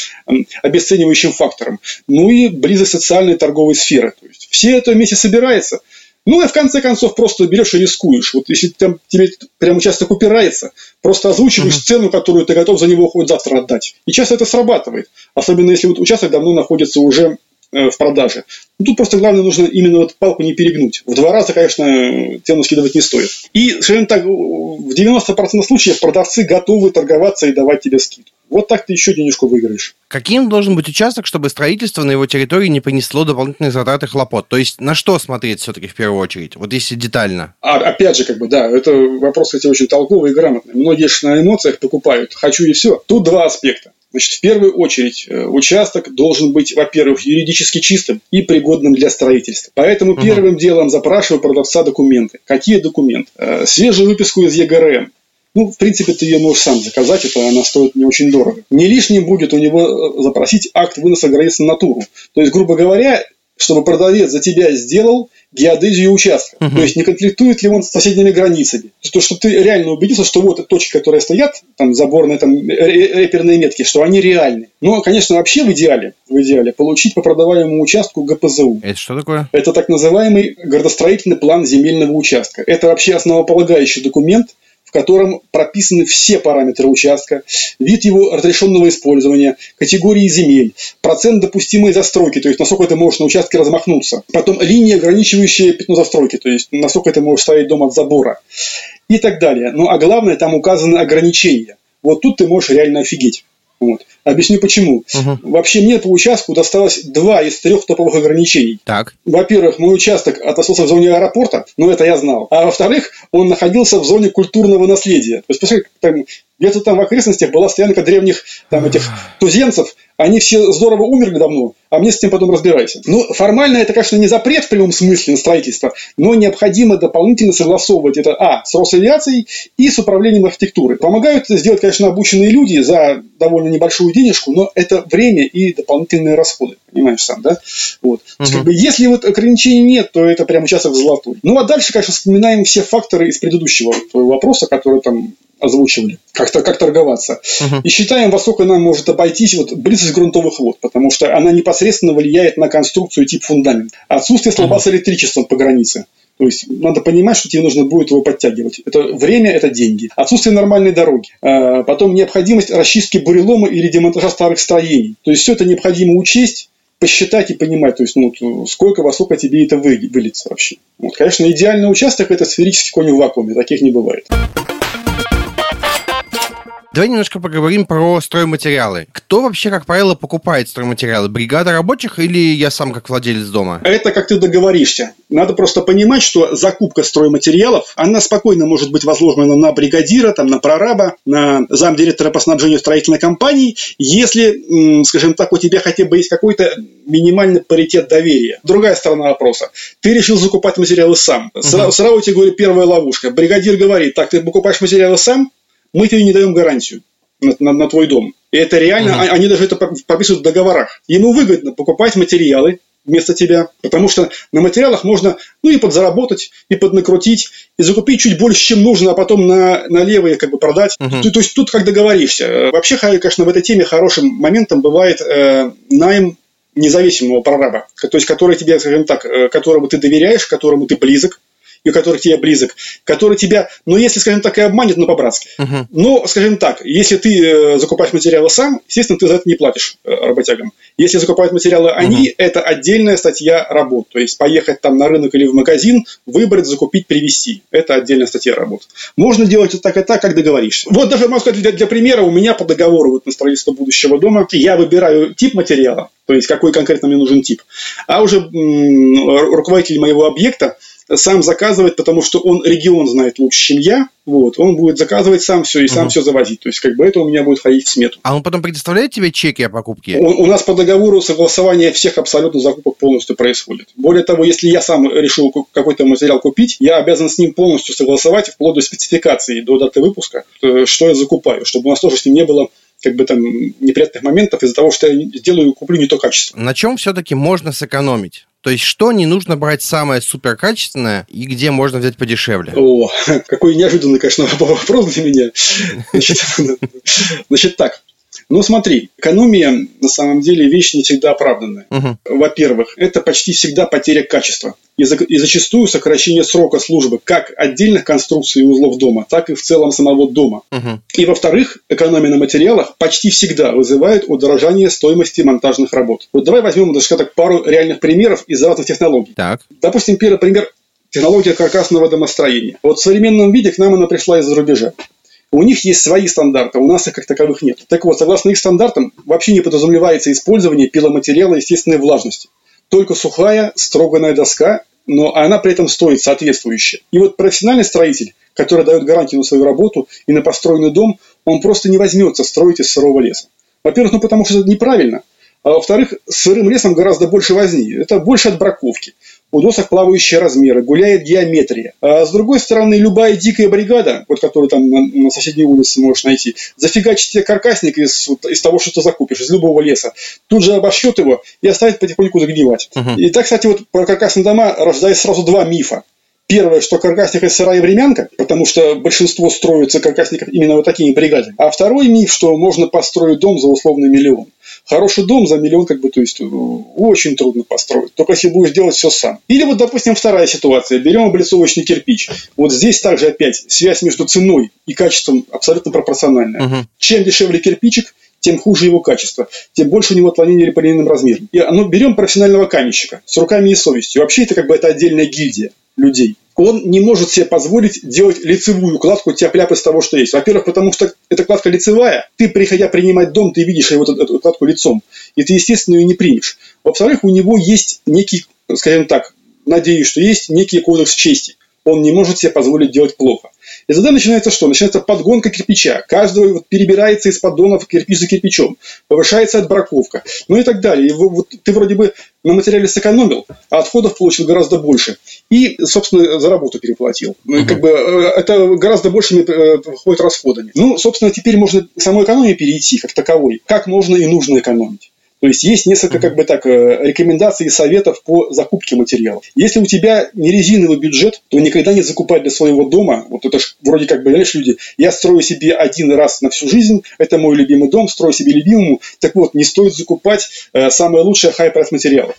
обесценивающим фактором. Ну и близость социальной торговой сферы. То есть все это вместе собирается – ну, и в конце концов просто берешь и рискуешь. Вот если там, тебе прям участок упирается, просто озвучиваешь uh-huh. цену, которую ты готов за него хоть завтра отдать. И часто это срабатывает. Особенно если вот участок давно находится уже в продаже. Ну, тут просто главное нужно именно вот палку не перегнуть. В два раза, конечно, цену скидывать не стоит. И, скажем так, в 90% случаев продавцы готовы торговаться и давать тебе скидку. Вот так ты еще денежку выиграешь. Каким должен быть участок, чтобы строительство на его территории не понесло дополнительные затраты хлопот? То есть на что смотреть все-таки в первую очередь? Вот если детально. А, опять же, как бы, да, это вопрос, кстати, очень толковый и грамотный. Многие же на эмоциях покупают. Хочу и все. Тут два аспекта. Значит, в первую очередь, э, участок должен быть, во-первых, юридически чистым и пригодным для строительства. Поэтому угу. первым делом запрашиваю продавца документы. Какие документы? Э, свежую выписку из ЕГРМ ну, в принципе, ты ее можешь сам заказать, это она стоит не очень дорого. Не лишним будет у него э, запросить акт выноса границ на натуру. То есть, грубо говоря, чтобы продавец за тебя сделал геодезию участка. Угу. То есть, не конфликтует ли он с соседними границами. То, чтобы ты реально убедился, что вот точки, которые стоят, там заборные, там реперные метки, что они реальны. Но, конечно, вообще в идеале, в идеале получить по продаваемому участку ГПЗУ. Это что такое? Это так называемый градостроительный план земельного участка. Это вообще основополагающий документ, котором прописаны все параметры участка, вид его разрешенного использования, категории земель, процент допустимой застройки, то есть насколько ты можешь на участке размахнуться, потом линия, ограничивающая пятно застройки, то есть насколько ты можешь ставить дом от забора и так далее. Ну а главное, там указаны ограничения. Вот тут ты можешь реально офигеть. Вот. Объясню почему. Угу. Вообще мне по участку досталось два из трех топовых ограничений. Так. Во-первых, мой участок относился в зоне аэропорта, но это я знал. А во-вторых, он находился в зоне культурного наследия. То есть, посмотри, там, где-то там в окрестностях была стоянка древних там, этих туземцев, Они все здорово умерли давно, а мне с этим потом разбирайся. Ну, формально это, конечно, не запрет в прямом смысле на строительство, но необходимо дополнительно согласовывать это, а, с Росавиацией и с управлением архитектуры. Помогают это сделать, конечно, обученные люди за довольно небольшую денежку, но это время и дополнительные расходы, понимаешь сам, да? Вот. Угу. есть, как бы, если вот ограничений нет, то это прям участок золотой. Ну, а дальше, конечно, вспоминаем все факторы из предыдущего вопроса, которые там озвучивали, как-то как торговаться. Uh-huh. И считаем, во сколько нам может обойтись вот близость грунтовых вод, потому что она непосредственно влияет на конструкцию тип фундамента. Отсутствие столба uh-huh. с электричеством по границе. То есть надо понимать, что тебе нужно будет его подтягивать. Это время, это деньги. Отсутствие нормальной дороги. А потом необходимость расчистки бурелома или демонтажа старых строений. То есть все это необходимо учесть, посчитать и понимать, то есть, ну, сколько, во сколько тебе это выльется вообще. Вот, конечно, идеальный участок – это сферический конь в вакууме, таких не бывает. Давай немножко поговорим про стройматериалы. Кто вообще, как правило, покупает стройматериалы? Бригада рабочих или я сам как владелец дома? Это как ты договоришься. Надо просто понимать, что закупка стройматериалов, она спокойно может быть возложена на бригадира, там, на прораба, на замдиректора по снабжению строительной компании, если, скажем так, у тебя хотя бы есть какой-то минимальный паритет доверия. Другая сторона вопроса. Ты решил закупать материалы сам. Сразу, угу. сразу тебе говорю первая ловушка. Бригадир говорит, так, ты покупаешь материалы сам, мы тебе не даем гарантию на, на, на твой дом. И это реально, угу. они даже это прописывают в договорах. Ему выгодно покупать материалы вместо тебя, потому что на материалах можно, ну, и подзаработать, и поднакрутить, и закупить чуть больше, чем нужно, а потом на, на левые как бы продать. Угу. То, то есть тут как договоришься. Вообще, конечно, в этой теме хорошим моментом бывает э, найм независимого прораба, то есть который тебе, скажем так, э, которому ты доверяешь, которому ты близок, и который тебе близок, который тебя, ну, если, скажем так, и обманет, но по-братски. Uh-huh. Но, скажем так, если ты э, закупаешь материалы сам, естественно, ты за это не платишь э, работягам. Если закупают материалы они, uh-huh. это отдельная статья работ. То есть, поехать там на рынок или в магазин, выбрать, закупить, привезти. Это отдельная статья работ. Можно делать это так и так, как договоришься. Вот даже, могу сказать, для, для примера, у меня по договору вот, на строительство будущего дома я выбираю тип материала, то есть, какой конкретно мне нужен тип. А уже м- руководитель моего объекта сам заказывать, потому что он регион знает лучше, чем я. Вот, он будет заказывать сам все и сам угу. все завозить. То есть, как бы это у меня будет ходить в смету. А он потом предоставляет тебе чеки о покупке? Он, у нас по договору согласование всех абсолютно закупок полностью происходит. Более того, если я сам решил какой-то материал купить, я обязан с ним полностью согласовать вплоть до спецификации, до даты выпуска, э, что я закупаю, чтобы у нас тоже с ним не было как бы там неприятных моментов из-за того, что я сделаю, куплю не то качество. На чем все-таки можно сэкономить? То есть, что не нужно брать самое суперкачественное и где можно взять подешевле? О, какой неожиданный, конечно, вопрос для меня. Значит так, ну, смотри, экономия на самом деле вещь не всегда оправданная. Угу. Во-первых, это почти всегда потеря качества. И, за, и зачастую сокращение срока службы как отдельных конструкций и узлов дома, так и в целом самого дома. Угу. И во-вторых, экономия на материалах почти всегда вызывает удорожание стоимости монтажных работ. Вот давай возьмем, даже так, пару реальных примеров из разных технологий. Так. Допустим, первый пример технология каркасного домостроения. Вот в современном виде к нам она пришла из-за рубежа. У них есть свои стандарты, у нас их как таковых нет. Так вот, согласно их стандартам, вообще не подразумевается использование пиломатериала естественной влажности. Только сухая, строганная доска, но она при этом стоит соответствующе. И вот профессиональный строитель, который дает гарантию на свою работу и на построенный дом, он просто не возьмется строить из сырого леса. Во-первых, ну потому что это неправильно. А во-вторых, с сырым лесом гораздо больше возни. Это больше отбраковки. У досок плавающие размеры, гуляет геометрия. А с другой стороны, любая дикая бригада, вот которую там на, на соседней улице можешь найти, зафигачит тебе каркасник из, из того, что ты закупишь, из любого леса. Тут же обошьет его и оставит потихоньку загнивать. Uh-huh. И так, кстати, вот про каркасные дома рождается сразу два мифа. Первое, что каркасник – это сырая времянка, потому что большинство строится каркасников именно вот такими бригадами. А второй миф, что можно построить дом за условный миллион. Хороший дом за миллион, как бы, то есть, э, очень трудно построить. Только если будешь делать все сам. Или вот, допустим, вторая ситуация. Берем облицовочный кирпич. Вот здесь также опять связь между ценой и качеством абсолютно пропорциональная. Угу. Чем дешевле кирпичик, тем хуже его качество, тем больше у него отклонение по линейным размерам. И ну, берем профессионального каменщика с руками и совестью. Вообще это как бы это отдельная гильдия людей он не может себе позволить делать лицевую кладку тяп-ляп из того, что есть. Во-первых, потому что эта кладка лицевая. Ты, приходя принимать дом, ты видишь его, эту кладку лицом. И ты, естественно, ее не примешь. Во-вторых, у него есть некий, скажем так, надеюсь, что есть некий кодекс чести. Он не может себе позволить делать плохо. И тогда начинается что? Начинается подгонка кирпича. Каждый вот перебирается из поддонов кирпич за кирпичом. Повышается отбраковка. Ну и так далее. И вот ты вроде бы на материале сэкономил, а отходов получил гораздо больше. И, собственно, за работу переплатил. Uh-huh. Как бы э, это гораздо большими э, выходит расходами. Ну, собственно, теперь можно к самой экономии перейти как таковой. Как можно и нужно экономить. То есть есть несколько как бы так э, рекомендаций и советов по закупке материалов. Если у тебя не резиновый бюджет, то никогда не закупать для своего дома. Вот это ж вроде как бы, знаешь, люди, я строю себе один раз на всю жизнь, это мой любимый дом, строю себе любимому. Так вот, не стоит закупать э, самое лучшее high price материалов.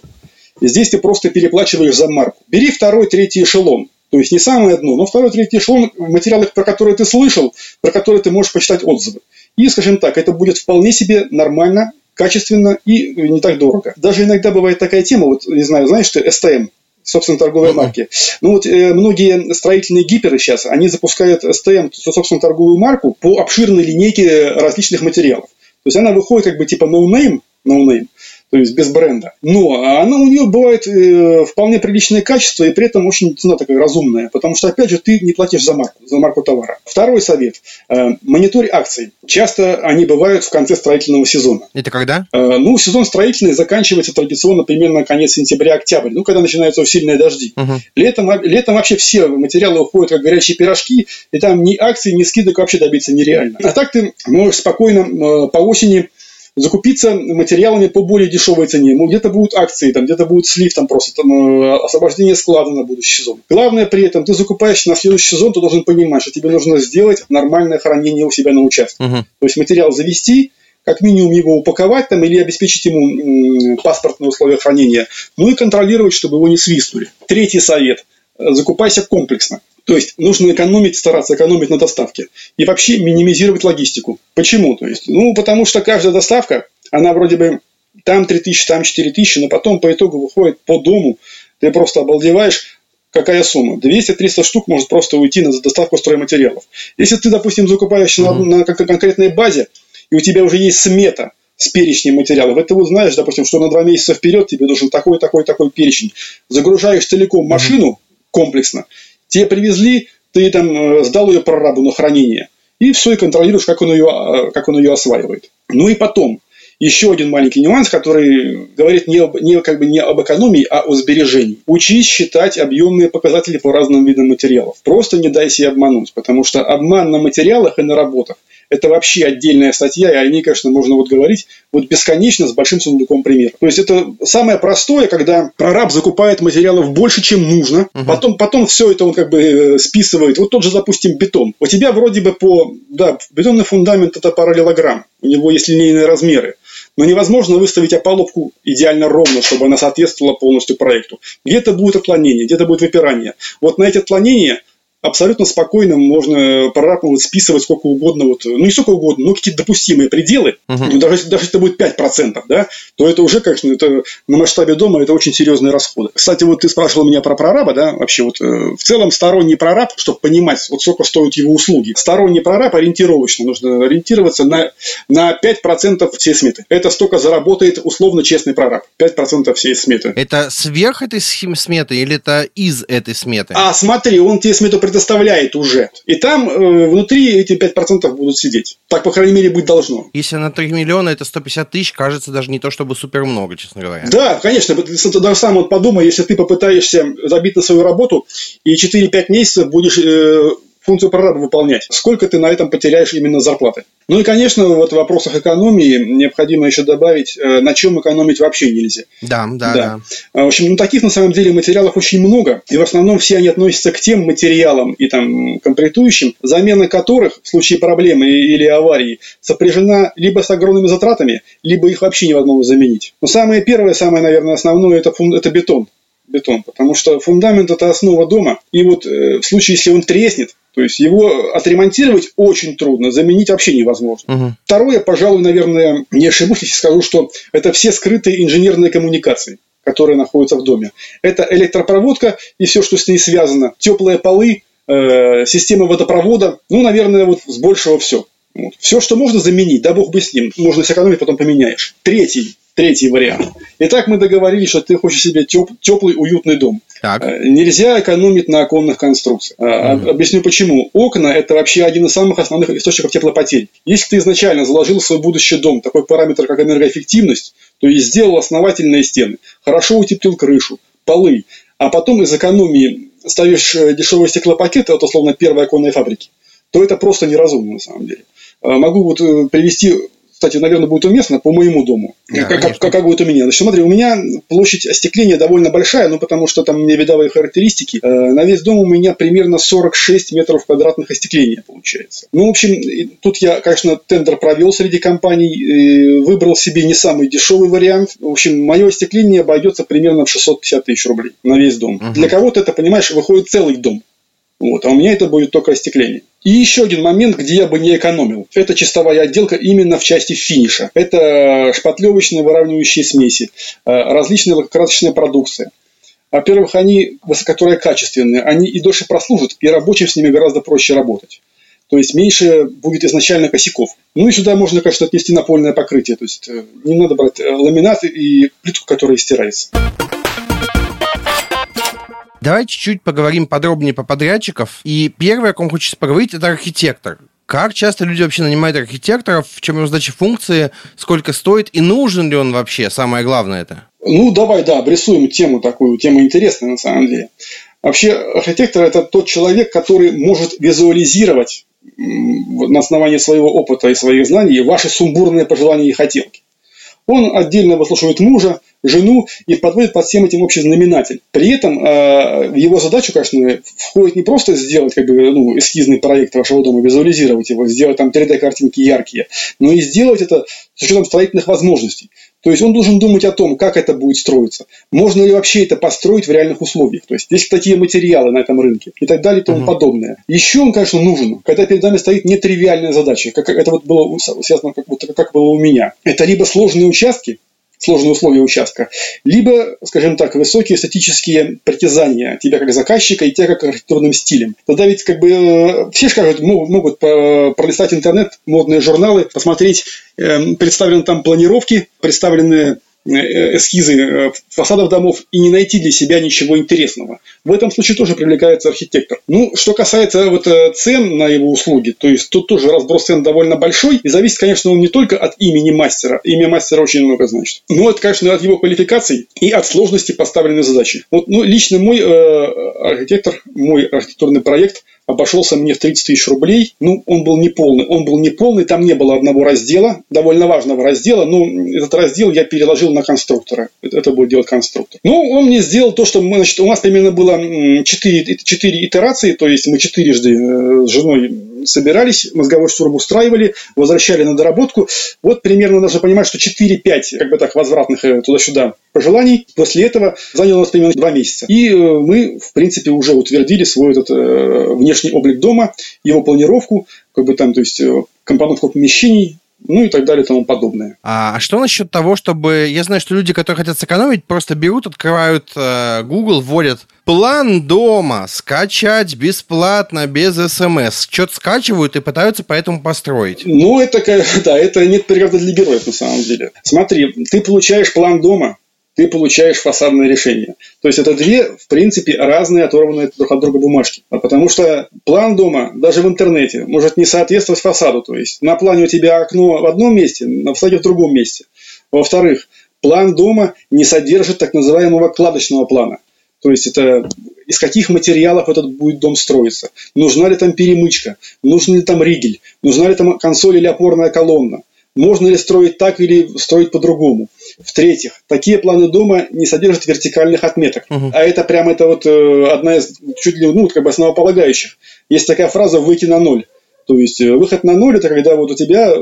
Здесь ты просто переплачиваешь за марку. Бери второй, третий эшелон. То есть не самое дно, но второй, третий эшелон в материалах, про которые ты слышал, про которые ты можешь почитать отзывы. И, скажем так, это будет вполне себе нормально качественно и не так дорого. Даже иногда бывает такая тема, вот, не знаю, знаешь ты, STM, собственно, торговые марки. Ну вот э, многие строительные гиперы сейчас, они запускают STM, собственно, торговую марку по обширной линейке различных материалов. То есть она выходит как бы типа no-name, no-name, то есть без бренда. Но она у нее бывает э, вполне приличное качество и при этом очень цена такая разумная, потому что, опять же, ты не платишь за марку, за марку товара. Второй совет. Э, мониторь акций. Часто они бывают в конце строительного сезона. Это когда? Э, ну, сезон строительный заканчивается традиционно примерно конец сентября-октябрь, ну, когда начинаются сильные дожди. Угу. Летом, летом вообще все материалы уходят как горячие пирожки, и там ни акций, ни скидок вообще добиться нереально. А так ты можешь спокойно э, по осени закупиться материалами по более дешевой цене. Ну, где-то будут акции, там, где-то будет слив, там просто там, э, освобождение склада на будущий сезон. Главное при этом, ты закупаешь на следующий сезон, ты должен понимать, что тебе нужно сделать нормальное хранение у себя на участке. Угу. То есть материал завести, как минимум его упаковать там, или обеспечить ему паспортные условия хранения, ну и контролировать, чтобы его не свистнули. Третий совет. Закупайся комплексно. То есть нужно экономить, стараться экономить на доставке. И вообще минимизировать логистику. Почему? То есть, ну, потому что каждая доставка, она вроде бы там 3000, там 4000, но потом по итогу выходит по дому. Ты просто обалдеваешь, какая сумма. 200-300 штук может просто уйти на доставку стройматериалов. Если ты, допустим, закупаешь mm-hmm. на, на конкретной базе, и у тебя уже есть смета с перечнем материалов, это вот знаешь, допустим, что на два месяца вперед тебе нужен такой, такой, такой перечень. Загружаешь целиком машину комплексно, Тебе привезли, ты там э, сдал ее прорабу на хранение. И все, и контролируешь, как он ее, э, как он ее осваивает. Ну и потом, еще один маленький нюанс, который говорит не, об, не, как бы не об экономии, а о сбережении. Учись считать объемные показатели по разным видам материалов. Просто не дай себе обмануть, потому что обман на материалах и на работах это вообще отдельная статья, и о ней, конечно, можно вот говорить вот бесконечно с большим сундуком примеров. То есть это самое простое, когда прораб закупает материалов больше, чем нужно, угу. потом, потом все это он как бы э, списывает. Вот тот же, допустим, бетон. У тебя вроде бы по, да, бетонный фундамент это параллелограмм, у него есть линейные размеры. Но невозможно выставить опалубку идеально ровно, чтобы она соответствовала полностью проекту. Где-то будет отклонение, где-то будет выпирание. Вот на эти отклонения абсолютно спокойно можно прорабам списывать сколько угодно, вот, ну не сколько угодно, но какие-то допустимые пределы. Угу. Ну, даже, даже если это будет 5%, да, то это уже, конечно, это на масштабе дома это очень серьезные расходы. Кстати, вот ты спрашивал меня про прораба, да, вообще вот э, в целом сторонний прораб, чтобы понимать, вот сколько стоят его услуги, сторонний прораб ориентировочно, нужно ориентироваться на, на 5% всей сметы. Это столько заработает условно честный прораб. 5% всей сметы. Это сверх этой сметы или это из этой сметы? А смотри, он тебе смету предоставляет уже. И там э, внутри эти 5% будут сидеть. Так, по крайней мере, быть должно. Если на 3 миллиона это 150 тысяч, кажется даже не то чтобы супер много, честно говоря. Да, конечно. Ты даже сам вот подумай, если ты попытаешься забить на свою работу и 4-5 месяцев будешь э, функцию прораба выполнять. Сколько ты на этом потеряешь именно зарплаты? Ну и, конечно, вот в вопросах экономии необходимо еще добавить, э, на чем экономить вообще нельзя. Да, да, да. да. В общем, ну таких на самом деле материалов очень много, и в основном все они относятся к тем материалам и там комплектующим, замена которых в случае проблемы или аварии сопряжена либо с огромными затратами, либо их вообще невозможно заменить. Но самое первое, самое, наверное, основное это, фун... это бетон бетон, потому что фундамент это основа дома, и вот э, в случае, если он треснет, то есть его отремонтировать очень трудно, заменить вообще невозможно. Угу. Второе, пожалуй, наверное, не ошибусь, если скажу, что это все скрытые инженерные коммуникации которые находятся в доме. Это электропроводка и все, что с ней связано. Теплые полы, э, система водопровода. Ну, наверное, вот с большего все. Вот. Все, что можно заменить, да бог бы с ним. Можно сэкономить, потом поменяешь. Третий, третий вариант. Итак, мы договорились, что ты хочешь себе теп, теплый, уютный дом. Так. Э, нельзя экономить на оконных конструкциях. Mm-hmm. Объясню почему. Окна – это вообще один из самых основных источников теплопотерь. Если ты изначально заложил в свой будущий дом такой параметр, как энергоэффективность, то есть сделал основательные стены, хорошо утеплил крышу, полы, а потом из экономии ставишь э, дешевые стеклопакеты от, условно, первой оконной фабрики, то это просто неразумно на самом деле. Могу вот привести кстати, наверное, будет уместно по моему дому. Да, как, как, как будет у меня. Значит, смотри, у меня площадь остекления довольно большая, ну, потому что там у меня видовые характеристики. Э, на весь дом у меня примерно 46 метров квадратных остекления получается. Ну, в общем, тут я, конечно, тендер провел среди компаний, выбрал себе не самый дешевый вариант. В общем, мое остекление обойдется примерно в 650 тысяч рублей на весь дом. Угу. Для кого-то это, понимаешь, выходит целый дом. Вот, а у меня это будет только остекление. И еще один момент, где я бы не экономил. Это чистовая отделка именно в части финиша. Это шпатлевочные выравнивающие смеси, э, различная лакокрасочная продукция. Во-первых, они, которые качественные, они и дольше прослужат, и рабочим с ними гораздо проще работать. То есть меньше будет изначально косяков. Ну и сюда можно, конечно, отнести напольное покрытие. То есть э, не надо брать э, ламинат и плитку, которая стирается. Давай чуть-чуть поговорим подробнее по подрядчиков. И первое, о ком хочется поговорить, это архитектор. Как часто люди вообще нанимают архитекторов, в чем его задача функции, сколько стоит и нужен ли он вообще, самое главное это? Ну, давай, да, обрисуем тему такую, тема интересная на самом деле. Вообще, архитектор – это тот человек, который может визуализировать на основании своего опыта и своих знаний ваши сумбурные пожелания и хотелки. Он отдельно выслушивает мужа, жену и подводит под всем этим общий знаменатель. При этом э, его задачу, конечно, входит не просто сделать как бы, ну, эскизный проект вашего дома, визуализировать его, сделать там 3D-картинки яркие, но и сделать это с учетом строительных возможностей. То есть он должен думать о том, как это будет строиться. Можно ли вообще это построить в реальных условиях. То есть есть такие материалы на этом рынке и так далее и тому uh-huh. подобное. Еще он, конечно, нужен, когда перед нами стоит нетривиальная задача, как это вот было связано, как, вот, как было у меня. Это либо сложные участки, сложные условия участка, либо, скажем так, высокие эстетические притязания тебя как заказчика и тебя как архитектурным стилем. Тогда ведь как бы э, все скажут, могут, могут пролистать интернет, модные журналы, посмотреть, э, представлены там планировки, представлены Э, эскизы э, фасадов домов и не найти для себя ничего интересного. В этом случае тоже привлекается архитектор. Ну, что касается вот э, цен на его услуги, то есть тут тоже разброс цен довольно большой, и зависит, конечно, он не только от имени мастера, имя мастера очень много значит, но это, конечно, от его квалификации и от сложности поставленной задачи. Вот, ну, лично мой э, архитектор, мой архитектурный проект – обошелся мне в 30 тысяч рублей. Ну, он был не полный. Он был не полный, там не было одного раздела, довольно важного раздела, но этот раздел я переложил на конструктора. Это будет делать конструктор. Ну, он мне сделал то, что мы, значит, у нас примерно было 4, 4 итерации, то есть мы четырежды э, с женой собирались, мозговой штурм устраивали, возвращали на доработку. Вот примерно нужно понимать, что 4-5 как бы так возвратных э, туда-сюда пожеланий. После этого заняло у нас примерно 2 месяца. И э, мы, в принципе, уже утвердили свой этот э, внешний облик дома, его планировку, как бы там, то есть компоновку помещений, ну и так далее и тому подобное. А что насчет того, чтобы... Я знаю, что люди, которые хотят сэкономить, просто берут, открывают э, Google, вводят план дома, скачать бесплатно, без смс. Что-то скачивают и пытаются поэтому построить. Ну, это, да, это нет преграды для героев на самом деле. Смотри, ты получаешь план дома, ты получаешь фасадное решение. То есть это две, в принципе, разные оторванные друг от друга бумажки. А потому что план дома, даже в интернете, может не соответствовать фасаду. То есть на плане у тебя окно в одном месте, на фасаде в другом месте. Во-вторых, план дома не содержит так называемого кладочного плана. То есть это из каких материалов этот будет дом строиться. Нужна ли там перемычка, нужен ли там ригель, нужна ли там консоль или опорная колонна. Можно ли строить так или строить по-другому? В-третьих, такие планы дома не содержат вертикальных отметок. Угу. А это прямо это вот э, одна из чуть ли ну, как бы основополагающих. Есть такая фраза «выйти на ноль». То есть э, выход на ноль – это когда вот у тебя э,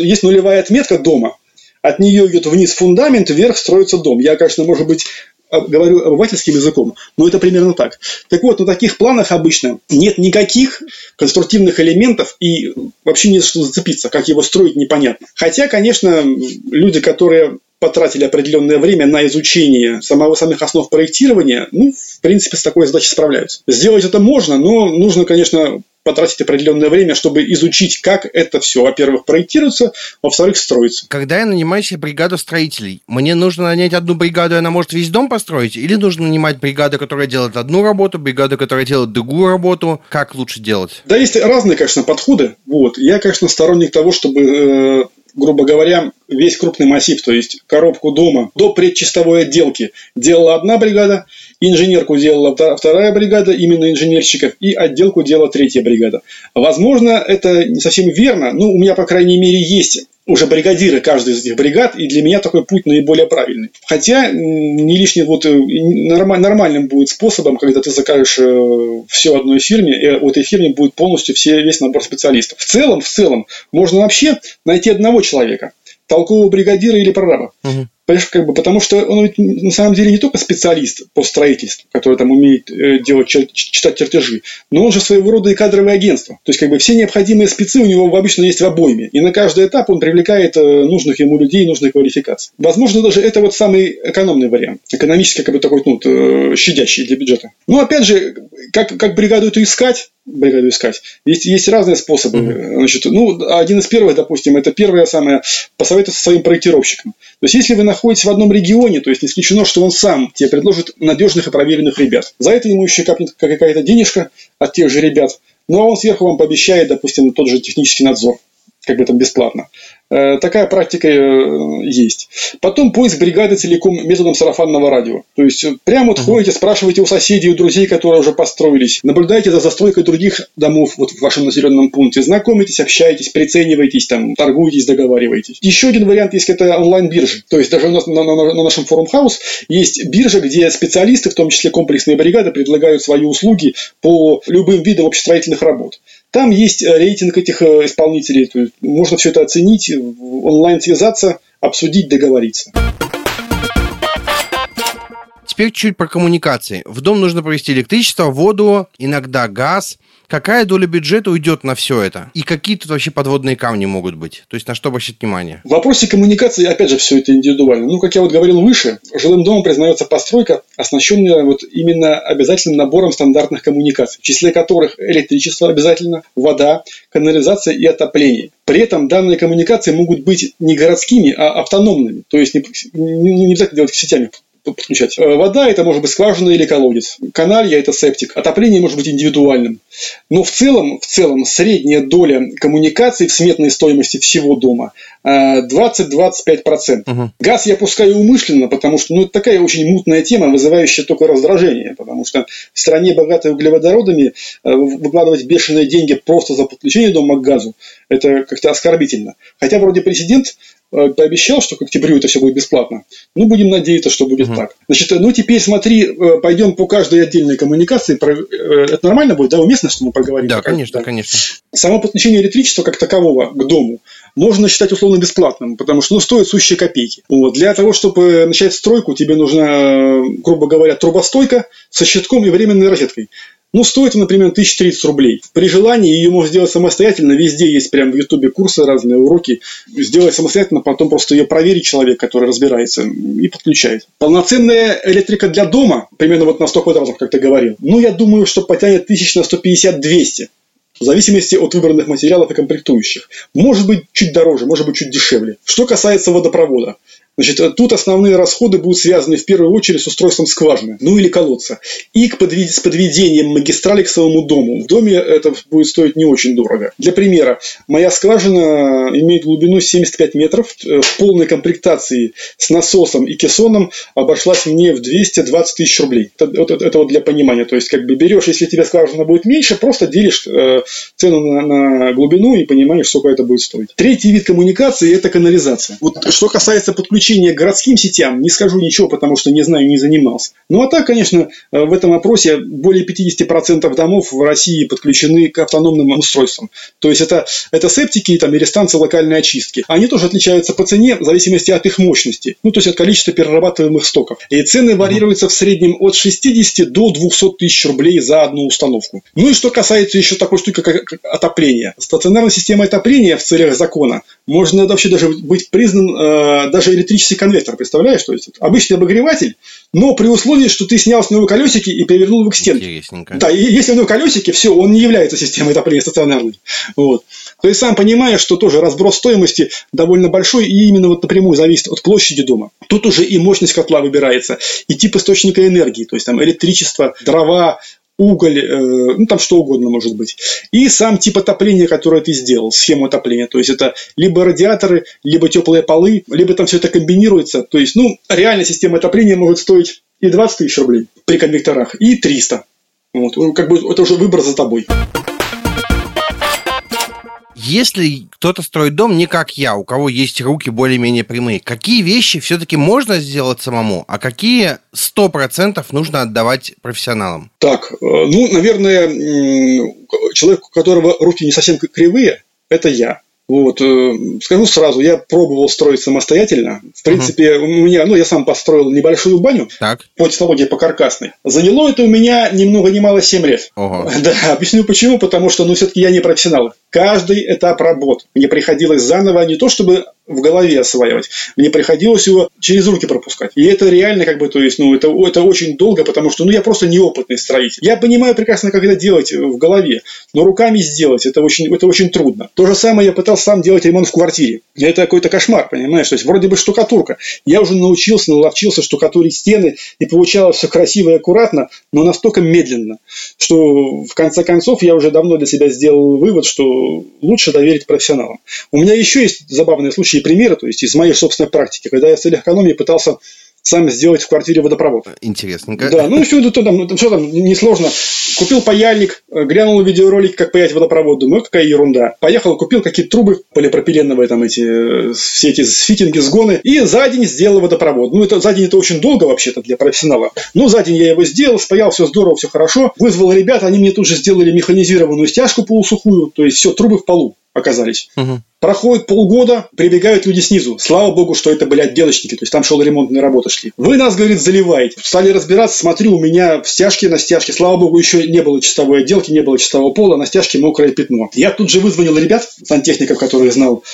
есть нулевая отметка дома, от нее идет вниз фундамент, вверх строится дом. Я, конечно, может быть, говорю обывательским языком, но это примерно так. Так вот, на таких планах обычно нет никаких конструктивных элементов и вообще не за что зацепиться, как его строить непонятно. Хотя, конечно, люди, которые потратили определенное время на изучение самого самых основ проектирования, ну, в принципе, с такой задачей справляются. Сделать это можно, но нужно, конечно, потратить определенное время, чтобы изучить, как это все, во-первых, проектируется, во-вторых, строится. Когда я нанимаю себе бригаду строителей, мне нужно нанять одну бригаду, и она может весь дом построить? Или нужно нанимать бригаду, которая делает одну работу, бригаду, которая делает другую работу? Как лучше делать? Да, есть разные, конечно, подходы. Вот. Я, конечно, сторонник того, чтобы э, грубо говоря, весь крупный массив, то есть коробку дома до предчистовой отделки делала одна бригада, инженерку делала вторая бригада, именно инженерщиков, и отделку делала третья бригада. Возможно, это не совсем верно, но у меня, по крайней мере, есть уже бригадиры каждой из этих бригад, и для меня такой путь наиболее правильный. Хотя не лишний вот э, нормальным будет способом, когда ты закажешь э, все одной фирме, и у этой фирме будет полностью все, весь набор специалистов. В целом, в целом, можно вообще найти одного человека, толкового бригадира или прораба. Угу. Понимаешь, как бы, потому что он ведь на самом деле не только специалист по строительству, который там умеет э, делать, читать чертежи, но он же своего рода и кадровое агентство. То есть, как бы, все необходимые спецы у него обычно есть в обойме. И на каждый этап он привлекает э, нужных ему людей, нужной квалификации. Возможно, даже это вот самый экономный вариант. Экономически, как бы, такой, ну, э, щадящий для бюджета. Но, опять же, как, как бригаду эту искать, бригаду искать. Есть, есть разные способы. Mm-hmm. Значит, ну, один из первых, допустим, это первое самое, посоветоваться со своим проектировщиком. То есть, если вы находитесь в одном регионе, то есть, не исключено, что он сам тебе предложит надежных и проверенных ребят. За это ему еще капнет какая-то денежка от тех же ребят. Ну, а он сверху вам пообещает, допустим, тот же технический надзор как бы там бесплатно. Э, такая практика э, есть. Потом поиск бригады целиком методом сарафанного радио. То есть, э, прямо вот ходите, спрашиваете у соседей, у друзей, которые уже построились. Наблюдаете за застройкой других домов вот в вашем населенном пункте. Знакомитесь, общаетесь, прицениваетесь, там, торгуетесь, договариваетесь. Еще один вариант есть, это онлайн-биржи. То есть, даже у нас на, на, на нашем форум хаус есть биржа, где специалисты, в том числе комплексные бригады, предлагают свои услуги по любым видам общестроительных работ. Там есть э, рейтинг этих э, исполнителей. Можно все это оценить, онлайн связаться, обсудить, договориться. Теперь чуть про коммуникации. В дом нужно провести электричество, воду, иногда газ. Какая доля бюджета уйдет на все это? И какие тут вообще подводные камни могут быть? То есть на что обращать внимание? В вопросе коммуникации, опять же, все это индивидуально. Ну, как я вот говорил выше, жилым домом признается постройка, оснащенная вот именно обязательным набором стандартных коммуникаций, в числе которых электричество обязательно, вода, канализация и отопление. При этом данные коммуникации могут быть не городскими, а автономными. То есть не, не, не обязательно делать сетями подключать. Э, вода – это может быть скважина или колодец. Каналья – это септик. Отопление может быть индивидуальным. Но в целом, в целом средняя доля коммуникаций в сметной стоимости всего дома 20-25%. Угу. Газ я пускаю умышленно, потому что ну, это такая очень мутная тема, вызывающая только раздражение. Потому что в стране, богатой углеводородами, э, выкладывать бешеные деньги просто за подключение дома к газу – это как-то оскорбительно. Хотя вроде президент Э, пообещал, что к октябрю это все будет бесплатно. Ну, будем надеяться, что будет угу. так. Значит, ну теперь смотри, э, пойдем по каждой отдельной коммуникации. Э, это нормально будет, да, уместно, что мы проговорим? Да, конечно, да. конечно. Само подключение электричества как такового к дому можно считать условно бесплатным, потому что ну, стоит сущие копейки. Вот. Для того, чтобы начать стройку, тебе нужна, грубо говоря, трубостойка со щитком и временной розеткой. Ну, стоит, например, 1030 рублей. При желании ее можно сделать самостоятельно. Везде есть прям в Ютубе курсы, разные уроки. Сделать самостоятельно, потом просто ее проверить человек, который разбирается, и подключает. Полноценная электрика для дома, примерно вот на 100 квадратов, как ты говорил, ну, я думаю, что потянет тысяч на 150-200 в зависимости от выбранных материалов и комплектующих. Может быть, чуть дороже, может быть, чуть дешевле. Что касается водопровода. Значит, тут основные расходы будут связаны в первую очередь с устройством скважины, ну или колодца, и к подвед... с подведением магистрали к своему дому. В доме это будет стоить не очень дорого. Для примера, моя скважина имеет глубину 75 метров, э, в полной комплектации с насосом и кессоном обошлась мне в 220 тысяч рублей. Это, это, это вот для понимания. То есть, как бы берешь, если тебе скважина будет меньше, просто делишь э, цену на, на глубину и понимаешь, сколько это будет стоить. Третий вид коммуникации – это канализация. Вот что касается подключения подключение к городским сетям не скажу ничего, потому что не знаю, не занимался. Ну а так, конечно, э, в этом опросе более 50% домов в России подключены к автономным устройствам. То есть это, это септики там, или станции локальной очистки. Они тоже отличаются по цене в зависимости от их мощности, ну то есть от количества перерабатываемых стоков. И цены варьируются в среднем от 60 до 200 тысяч рублей за одну установку. Ну и что касается еще такой штуки, как отопление. Стационарная система отопления в целях закона можно вообще даже быть признан э, даже электрическим электрический конвектор, представляешь? То есть обычный обогреватель, но при условии, что ты снял с него колесики и перевернул его к стенке. Да, и если у него колесики, все, он не является системой отопления стационарной. Вот. То есть сам понимаешь, что тоже разброс стоимости довольно большой и именно вот напрямую зависит от площади дома. Тут уже и мощность котла выбирается, и тип источника энергии, то есть там электричество, дрова, уголь, э, ну там что угодно может быть. И сам тип отопления, которое ты сделал, схему отопления. То есть это либо радиаторы, либо теплые полы, либо там все это комбинируется. То есть, ну, реально система отопления может стоить и 20 тысяч рублей при конвекторах, и 300. Вот, как бы это уже выбор за тобой. Если кто-то строит дом не как я, у кого есть руки более-менее прямые, какие вещи все-таки можно сделать самому, а какие 100% нужно отдавать профессионалам? Так, э, ну, наверное, человек, у которого руки не совсем кривые, это я. Вот, э, скажу сразу, я пробовал строить самостоятельно. В принципе, uh-huh. у меня, ну, я сам построил небольшую баню так. по технологии по каркасной. Заняло это у меня ни много ни мало 7 лет. Uh-huh. Да, объясню почему, потому что, ну, все-таки я не профессионал. Каждый этап работы мне приходилось заново не то чтобы в голове осваивать. Мне приходилось его через руки пропускать. И это реально как бы, то есть, ну, это, это очень долго, потому что, ну, я просто неопытный строитель. Я понимаю прекрасно, как это делать в голове, но руками сделать это очень, это очень трудно. То же самое я пытался сам делать ремонт в квартире. Это какой-то кошмар, понимаешь? То есть, вроде бы штукатурка. Я уже научился, наловчился штукатурить стены, и получалось все красиво и аккуратно, но настолько медленно, что в конце концов я уже давно для себя сделал вывод, что лучше доверить профессионалам. У меня еще есть забавный случай случаи примеры, то есть из моей собственной практики, когда я в целях экономии пытался сам сделать в квартире водопровод. Интересненько. Да, ну все, то, там, все там несложно. Купил паяльник, э, глянул видеоролик, как паять водопровод. Думаю, какая ерунда. Поехал, купил какие-то трубы полипропиленовые, там эти, э, все эти фитинги, сгоны. И за день сделал водопровод. Ну, это за день это очень долго вообще-то для профессионала. Ну, за день я его сделал, спаял, все здорово, все хорошо. Вызвал ребят, они мне тут же сделали механизированную стяжку полусухую. То есть все, трубы в полу оказались. Угу. Проходит полгода, прибегают люди снизу. Слава богу, что это были отделочники, то есть там шел ремонтные работы шли. Вы нас, говорит, заливаете. Стали разбираться, смотрю, у меня в стяжке на стяжке, слава богу, еще не было чистовой отделки, не было чистового пола, на стяжке мокрое пятно. Я тут же вызвонил ребят, сантехников, которые знал,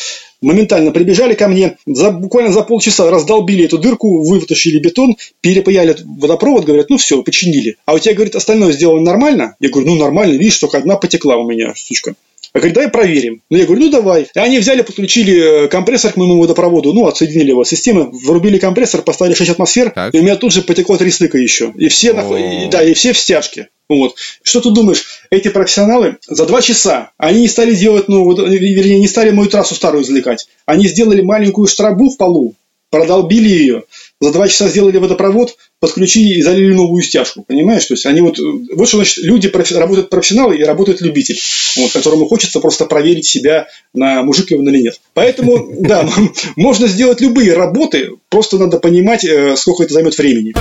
моментально прибежали ко мне, за, буквально за полчаса раздолбили эту дырку, вытащили бетон, перепаяли водопровод, говорят, ну все, починили. А у тебя, говорит, остальное сделано нормально? Я говорю, ну нормально, видишь, только одна потекла у меня, сучка. А говорит, давай проверим. Ну, я говорю, ну, давай. И они взяли, подключили э, компрессор к моему водопроводу, ну, отсоединили его системы, врубили компрессор, поставили 6 атмосфер, так. и у меня тут же потекло три стыка еще. И все, нах... и, да, и все в стяжке. Вот. Что ты думаешь, эти профессионалы за два часа, они не стали делать, ну, вот, вернее, не стали мою трассу старую извлекать. Они сделали маленькую штрабу в полу, продолбили ее, за два часа сделали водопровод, подключили и залили новую стяжку. Понимаешь? То есть они вот, вот что значит, люди профи, работают профессионалы и работает любитель, вот, которому хочется просто проверить себя на мужик ли он или нет. Поэтому, да, можно сделать любые работы, просто надо понимать, э, сколько это займет времени.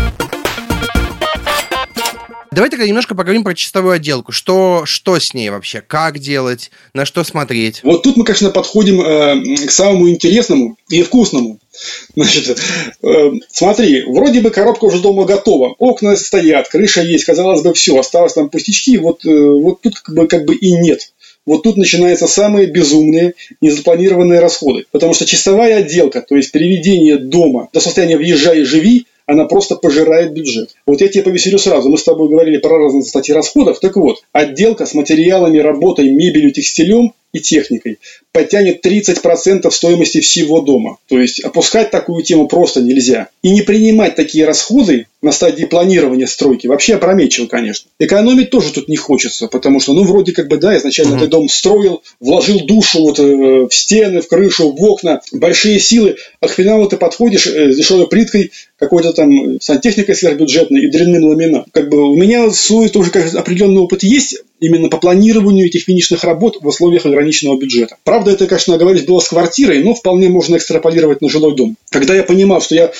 Давай тогда немножко поговорим про чистовую отделку. Что, что с ней вообще? Как делать? На что смотреть? Вот тут мы, конечно, подходим э, к самому интересному и вкусному. Значит, э, смотри, вроде бы коробка уже дома готова, окна стоят, крыша есть, казалось бы, все, осталось там пустячки, вот, э, вот тут как бы, как бы и нет. Вот тут начинаются самые безумные, незапланированные расходы. Потому что чистовая отделка, то есть переведение дома до состояния «въезжай и живи», она просто пожирает бюджет. Вот я тебе повеселю сразу. Мы с тобой говорили про разные статьи расходов. Так вот, отделка с материалами, работой, мебелью, текстилем и техникой потянет 30% стоимости всего дома. То есть опускать такую тему просто нельзя. И не принимать такие расходы на стадии планирования стройки вообще опрометчиво, конечно. Экономить тоже тут не хочется, потому что, ну, вроде как бы, да, изначально uh-huh. ты дом строил, вложил душу вот э, в стены, в крышу, в окна, большие силы, а к финалу ты подходишь э, с дешевой плиткой, какой-то там сантехникой сверхбюджетной и дрянным ламинатом. Как бы у меня свой тоже как определенный опыт есть именно по планированию этих финишных работ в условиях ограниченного бюджета. Правда, это, конечно, оговорюсь, было с квартирой, но вполне можно экстраполировать на жилой дом. Когда я понимал, что я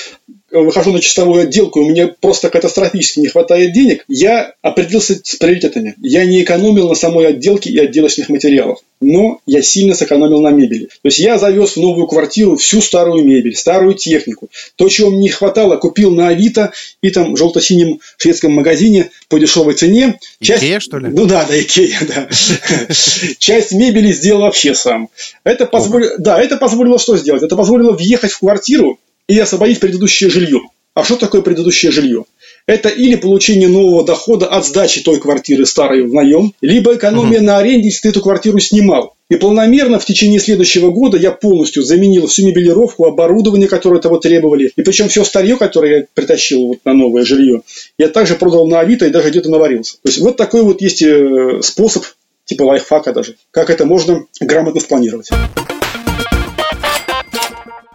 выхожу на чистовую отделку, и меня просто катастрофически не хватает денег, я определился с приоритетами. Я не экономил на самой отделке и отделочных материалах, но я сильно сэкономил на мебели. То есть я завез в новую квартиру всю старую мебель, старую технику. То, чего мне не хватало, купил на Авито и там в желто-синем шведском магазине по дешевой цене. Часть... Икея, что ли? Ну да, да, Икея, да. Часть мебели сделал вообще сам. Это позволило, да, это позволило что сделать? Это позволило въехать в квартиру и освободить предыдущее жилье. А что такое предыдущее жилье? Это или получение нового дохода от сдачи той квартиры старой в наем, либо экономия угу. на аренде, если ты эту квартиру снимал. И полномерно в течение следующего года я полностью заменил всю мебелировку, оборудование, которое того требовали. И причем все старье, которое я притащил вот на новое жилье, я также продал на Авито и даже где-то наварился. То есть вот такой вот есть э, способ, типа лайфхака даже, как это можно грамотно спланировать.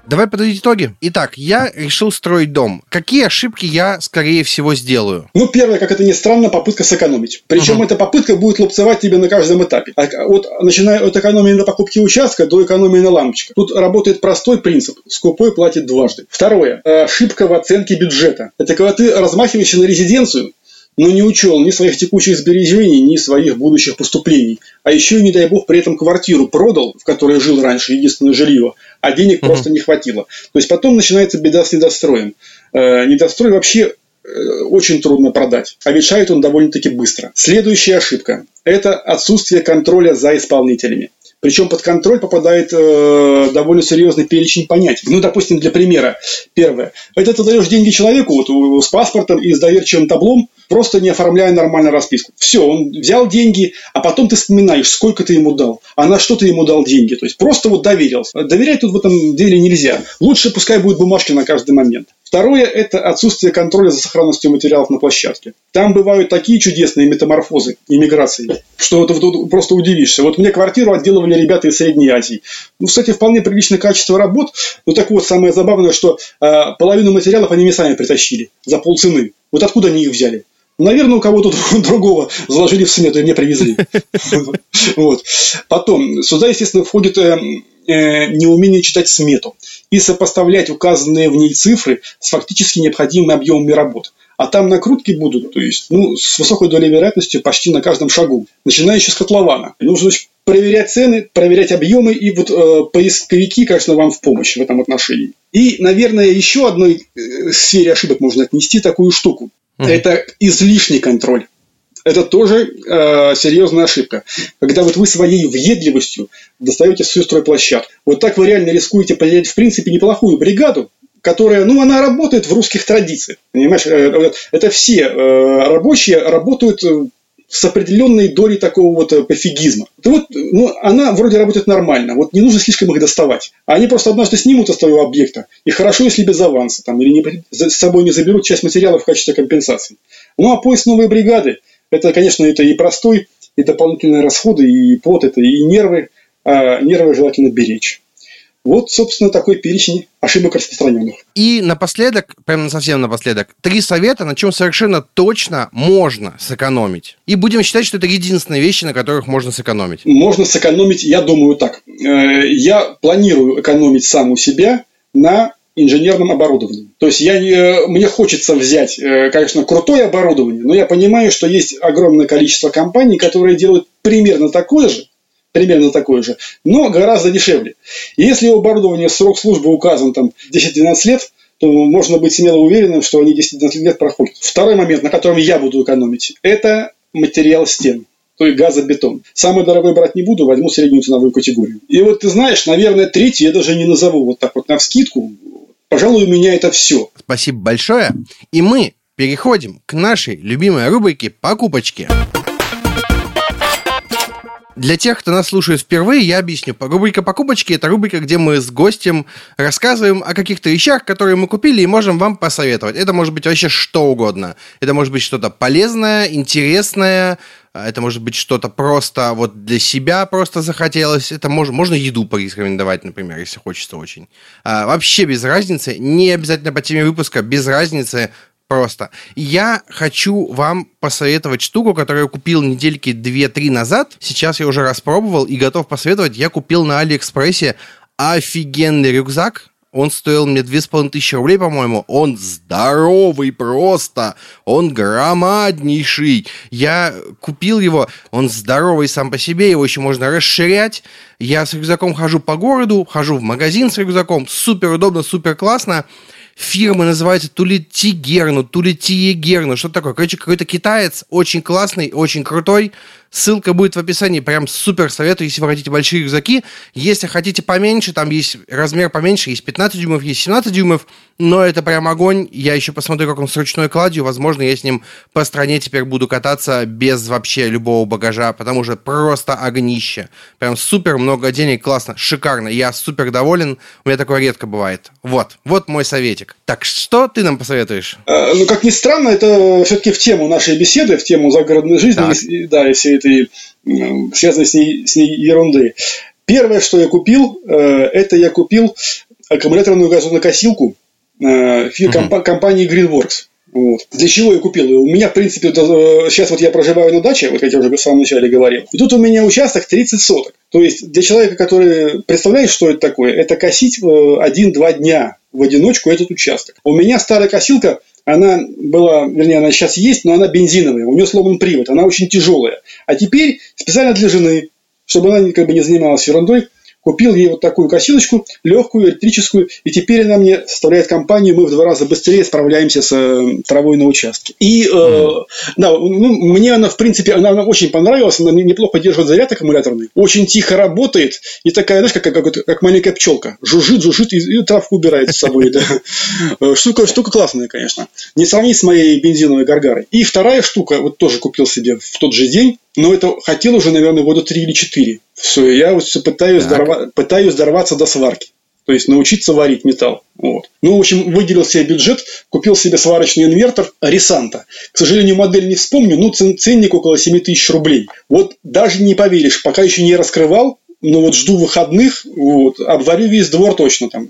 Давай подводить итоги. Итак, я решил строить дом. Какие ошибки я, скорее всего, сделаю? Ну, первое, как это ни странно, попытка сэкономить. Причем угу. эта попытка будет лупцевать тебе на каждом этапе. А, вот начиная от экономии на покупке участка до экономии на лампочках. Тут работает простой принцип. Скупой платит дважды. Второе. Ошибка в оценке бюджета. Это когда ты размахиваешься на резиденцию, но не учел ни своих текущих сбережений, ни своих будущих поступлений. А еще, не дай бог, при этом квартиру продал, в которой жил раньше, единственное жилье, а денег угу. просто не хватило. То есть потом начинается беда с недостроем. Э, недострой вообще э, очень трудно продать, а решает он довольно-таки быстро. Следующая ошибка – это отсутствие контроля за исполнителями. Причем под контроль попадает э, довольно серьезный перечень понятий. Ну, допустим, для примера. Первое. Это ты даешь деньги человеку вот, с паспортом и с доверчивым таблом, просто не оформляя нормально расписку. Все, он взял деньги, а потом ты вспоминаешь, сколько ты ему дал, а на что ты ему дал деньги. То есть просто вот доверился. Доверять тут в этом деле нельзя. Лучше пускай будет бумажки на каждый момент. Второе – это отсутствие контроля за сохранностью материалов на площадке. Там бывают такие чудесные метаморфозы иммиграции, что вот, вот, просто удивишься. Вот мне квартиру отделывали ребята из Средней Азии. Ну, кстати, вполне приличное качество работ. Ну, так вот, самое забавное, что э, половину материалов они мне сами притащили за полцены. Вот откуда они их взяли? Наверное, у кого-то другого заложили в смету и мне привезли. Вот. Потом, сюда, естественно, входит э, э, неумение читать смету и сопоставлять указанные в ней цифры с фактически необходимыми объемами работ. А там накрутки будут, то есть, ну, с высокой долей вероятности почти на каждом шагу, начиная еще с котлована. Нужно значит, проверять цены, проверять объемы, и вот э, поисковики, конечно, вам в помощь в этом отношении. И, наверное, еще одной э, сфере ошибок можно отнести такую штуку. Mm. Это излишний контроль. Это тоже э, серьезная ошибка. Когда вот вы своей въедливостью достаете всю стройплощадку. Вот так вы реально рискуете потерять, в принципе, неплохую бригаду, которая, ну, она работает в русских традициях. Понимаешь, э, это все э, рабочие работают с определенной долей такого вот пофигизма. То вот, ну, она вроде работает нормально, вот не нужно слишком их доставать. Они просто однажды снимут из твоего объекта, и хорошо, если без аванса, там, или не, с собой не заберут часть материала в качестве компенсации. Ну, а поиск новой бригады, это, конечно, это и простой, и дополнительные расходы, и пот, это и нервы. А нервы желательно беречь. Вот, собственно, такой перечень ошибок распространенных. И напоследок, прямо совсем напоследок, три совета, на чем совершенно точно можно сэкономить. И будем считать, что это единственные вещи, на которых можно сэкономить. Можно сэкономить, я думаю, так. Э, я планирую экономить сам у себя на инженерным оборудованием. То есть я не, мне хочется взять, э, конечно, крутое оборудование, но я понимаю, что есть огромное количество компаний, которые делают примерно такое же, примерно такое же, но гораздо дешевле. И если у оборудования срок службы указан там 10-12 лет, то можно быть смело уверенным, что они 10-12 лет проходят. Второй момент, на котором я буду экономить, это материал стен то есть газобетон. Самый дорогой брать не буду, возьму среднюю ценовую категорию. И вот ты знаешь, наверное, третий я даже не назову вот так вот на вскидку. Пожалуй, у меня это все. Спасибо большое. И мы переходим к нашей любимой рубрике «Покупочки». Для тех, кто нас слушает впервые, я объясню. Рубрика «Покупочки» — это рубрика, где мы с гостем рассказываем о каких-то вещах, которые мы купили и можем вам посоветовать. Это может быть вообще что угодно. Это может быть что-то полезное, интересное, а, это может быть что-то просто вот для себя просто захотелось. Это можно, можно еду порекомендовать, например, если хочется очень. А, вообще без разницы. Не обязательно по теме выпуска, без разницы. Просто. Я хочу вам посоветовать штуку, которую я купил недельки 2-3 назад. Сейчас я уже распробовал и готов посоветовать. Я купил на Алиэкспрессе офигенный рюкзак он стоил мне 2500 рублей, по-моему. Он здоровый просто. Он громаднейший. Я купил его. Он здоровый сам по себе. Его еще можно расширять. Я с рюкзаком хожу по городу, хожу в магазин с рюкзаком. Супер удобно, супер классно. Фирма называется то ли Тигерну, то ли Тиегерну, что такое. Короче, какой-то китаец, очень классный, очень крутой. Ссылка будет в описании. Прям супер советую, если вы хотите большие рюкзаки. Если хотите поменьше, там есть размер поменьше, есть 15 дюймов, есть 17 дюймов, но это прям огонь. Я еще посмотрю, как он с ручной кладью. Возможно, я с ним по стране теперь буду кататься без вообще любого багажа, потому что просто огнище. Прям супер много денег, классно, шикарно. Я супер доволен. У меня такое редко бывает. Вот, вот мой советик. Так что ты нам посоветуешь? А, ну, как ни странно, это все-таки в тему нашей беседы, в тему загородной жизни, и, да, и всей этой связанной с ней, с ней ерунды. Первое, что я купил, э, это я купил аккумуляторную газонокосилку э, компании Greenworks. Вот. Для чего я купил ее? У меня, в принципе, сейчас вот я проживаю на даче, вот как я уже в самом начале говорил. И тут у меня участок 30 соток. То есть для человека, который представляет, что это такое, это косить 1-2 дня в одиночку этот участок. У меня старая косилка, она была, вернее, она сейчас есть, но она бензиновая, у нее сломан привод, она очень тяжелая. А теперь специально для жены, чтобы она как бы не занималась ерундой, Купил ей вот такую косилочку, легкую, электрическую, и теперь она мне составляет компанию, мы в два раза быстрее справляемся с э, травой на участке. И, э, да, ну, мне она, в принципе, она, она очень понравилась, она неплохо держит заряд аккумуляторный, очень тихо работает, и такая, знаешь, как, как, как, как маленькая пчелка, жужжит, жужжит, и, и травку убирает с собой, да. Э, штука, штука классная, конечно. Не сравнить с моей бензиновой гаргарой. И вторая штука, вот тоже купил себе в тот же день, но это хотел уже, наверное, года три или четыре. Все, я вот все пытаюсь, дорва... пытаюсь дорваться до сварки. То есть научиться варить металл. Вот. Ну, в общем, выделил себе бюджет, купил себе сварочный инвертор Ресанта. К сожалению, модель не вспомню, но ценник около 7 тысяч рублей. Вот даже не поверишь, пока еще не раскрывал, ну вот жду выходных, вот, обварю весь двор точно там.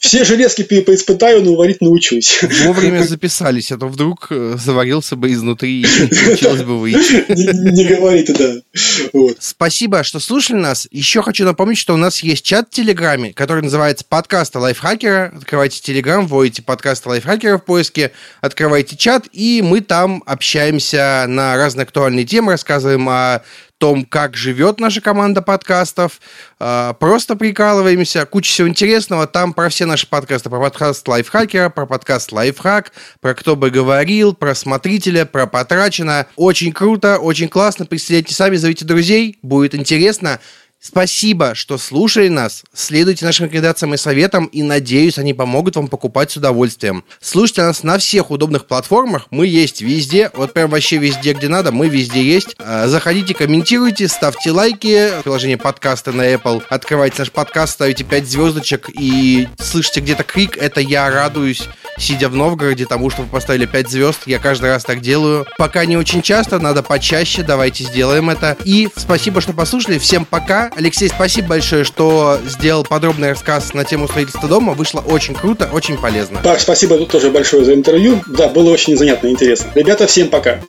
Все железки поиспытаю, но варить научусь. Вовремя записались, а то вдруг э, заварился бы изнутри и получилось бы выйти. Не говори ты, да. Спасибо, что слушали нас. Еще хочу напомнить, что у нас есть чат в Телеграме, который называется «Подкаста лайфхакера». Открывайте Телеграм, вводите «Подкаста лайфхакера» в поиске, открывайте чат, и мы там общаемся на разные актуальные темы, рассказываем о том, как живет наша команда подкастов. А, просто прикалываемся. Куча всего интересного. Там про все наши подкасты. Про подкаст Лайфхакера, про подкаст Лайфхак, про кто бы говорил, про смотрителя, про потрачено. Очень круто, очень классно. Присоединяйтесь сами, зовите друзей. Будет интересно. Спасибо, что слушали нас. Следуйте нашим рекомендациям и советам, и надеюсь, они помогут вам покупать с удовольствием. Слушайте нас на всех удобных платформах. Мы есть везде. Вот прям вообще везде, где надо. Мы везде есть. А, заходите, комментируйте, ставьте лайки. Приложение подкаста на Apple. Открывайте наш подкаст, ставите 5 звездочек и слышите где-то крик. Это я радуюсь, сидя в Новгороде, тому, что вы поставили 5 звезд. Я каждый раз так делаю. Пока не очень часто, надо почаще. Давайте сделаем это. И спасибо, что послушали. Всем пока. Алексей, спасибо большое, что сделал подробный рассказ на тему строительства дома. Вышло очень круто, очень полезно. Так, спасибо тоже большое за интервью. Да, было очень занятно и интересно. Ребята, всем пока.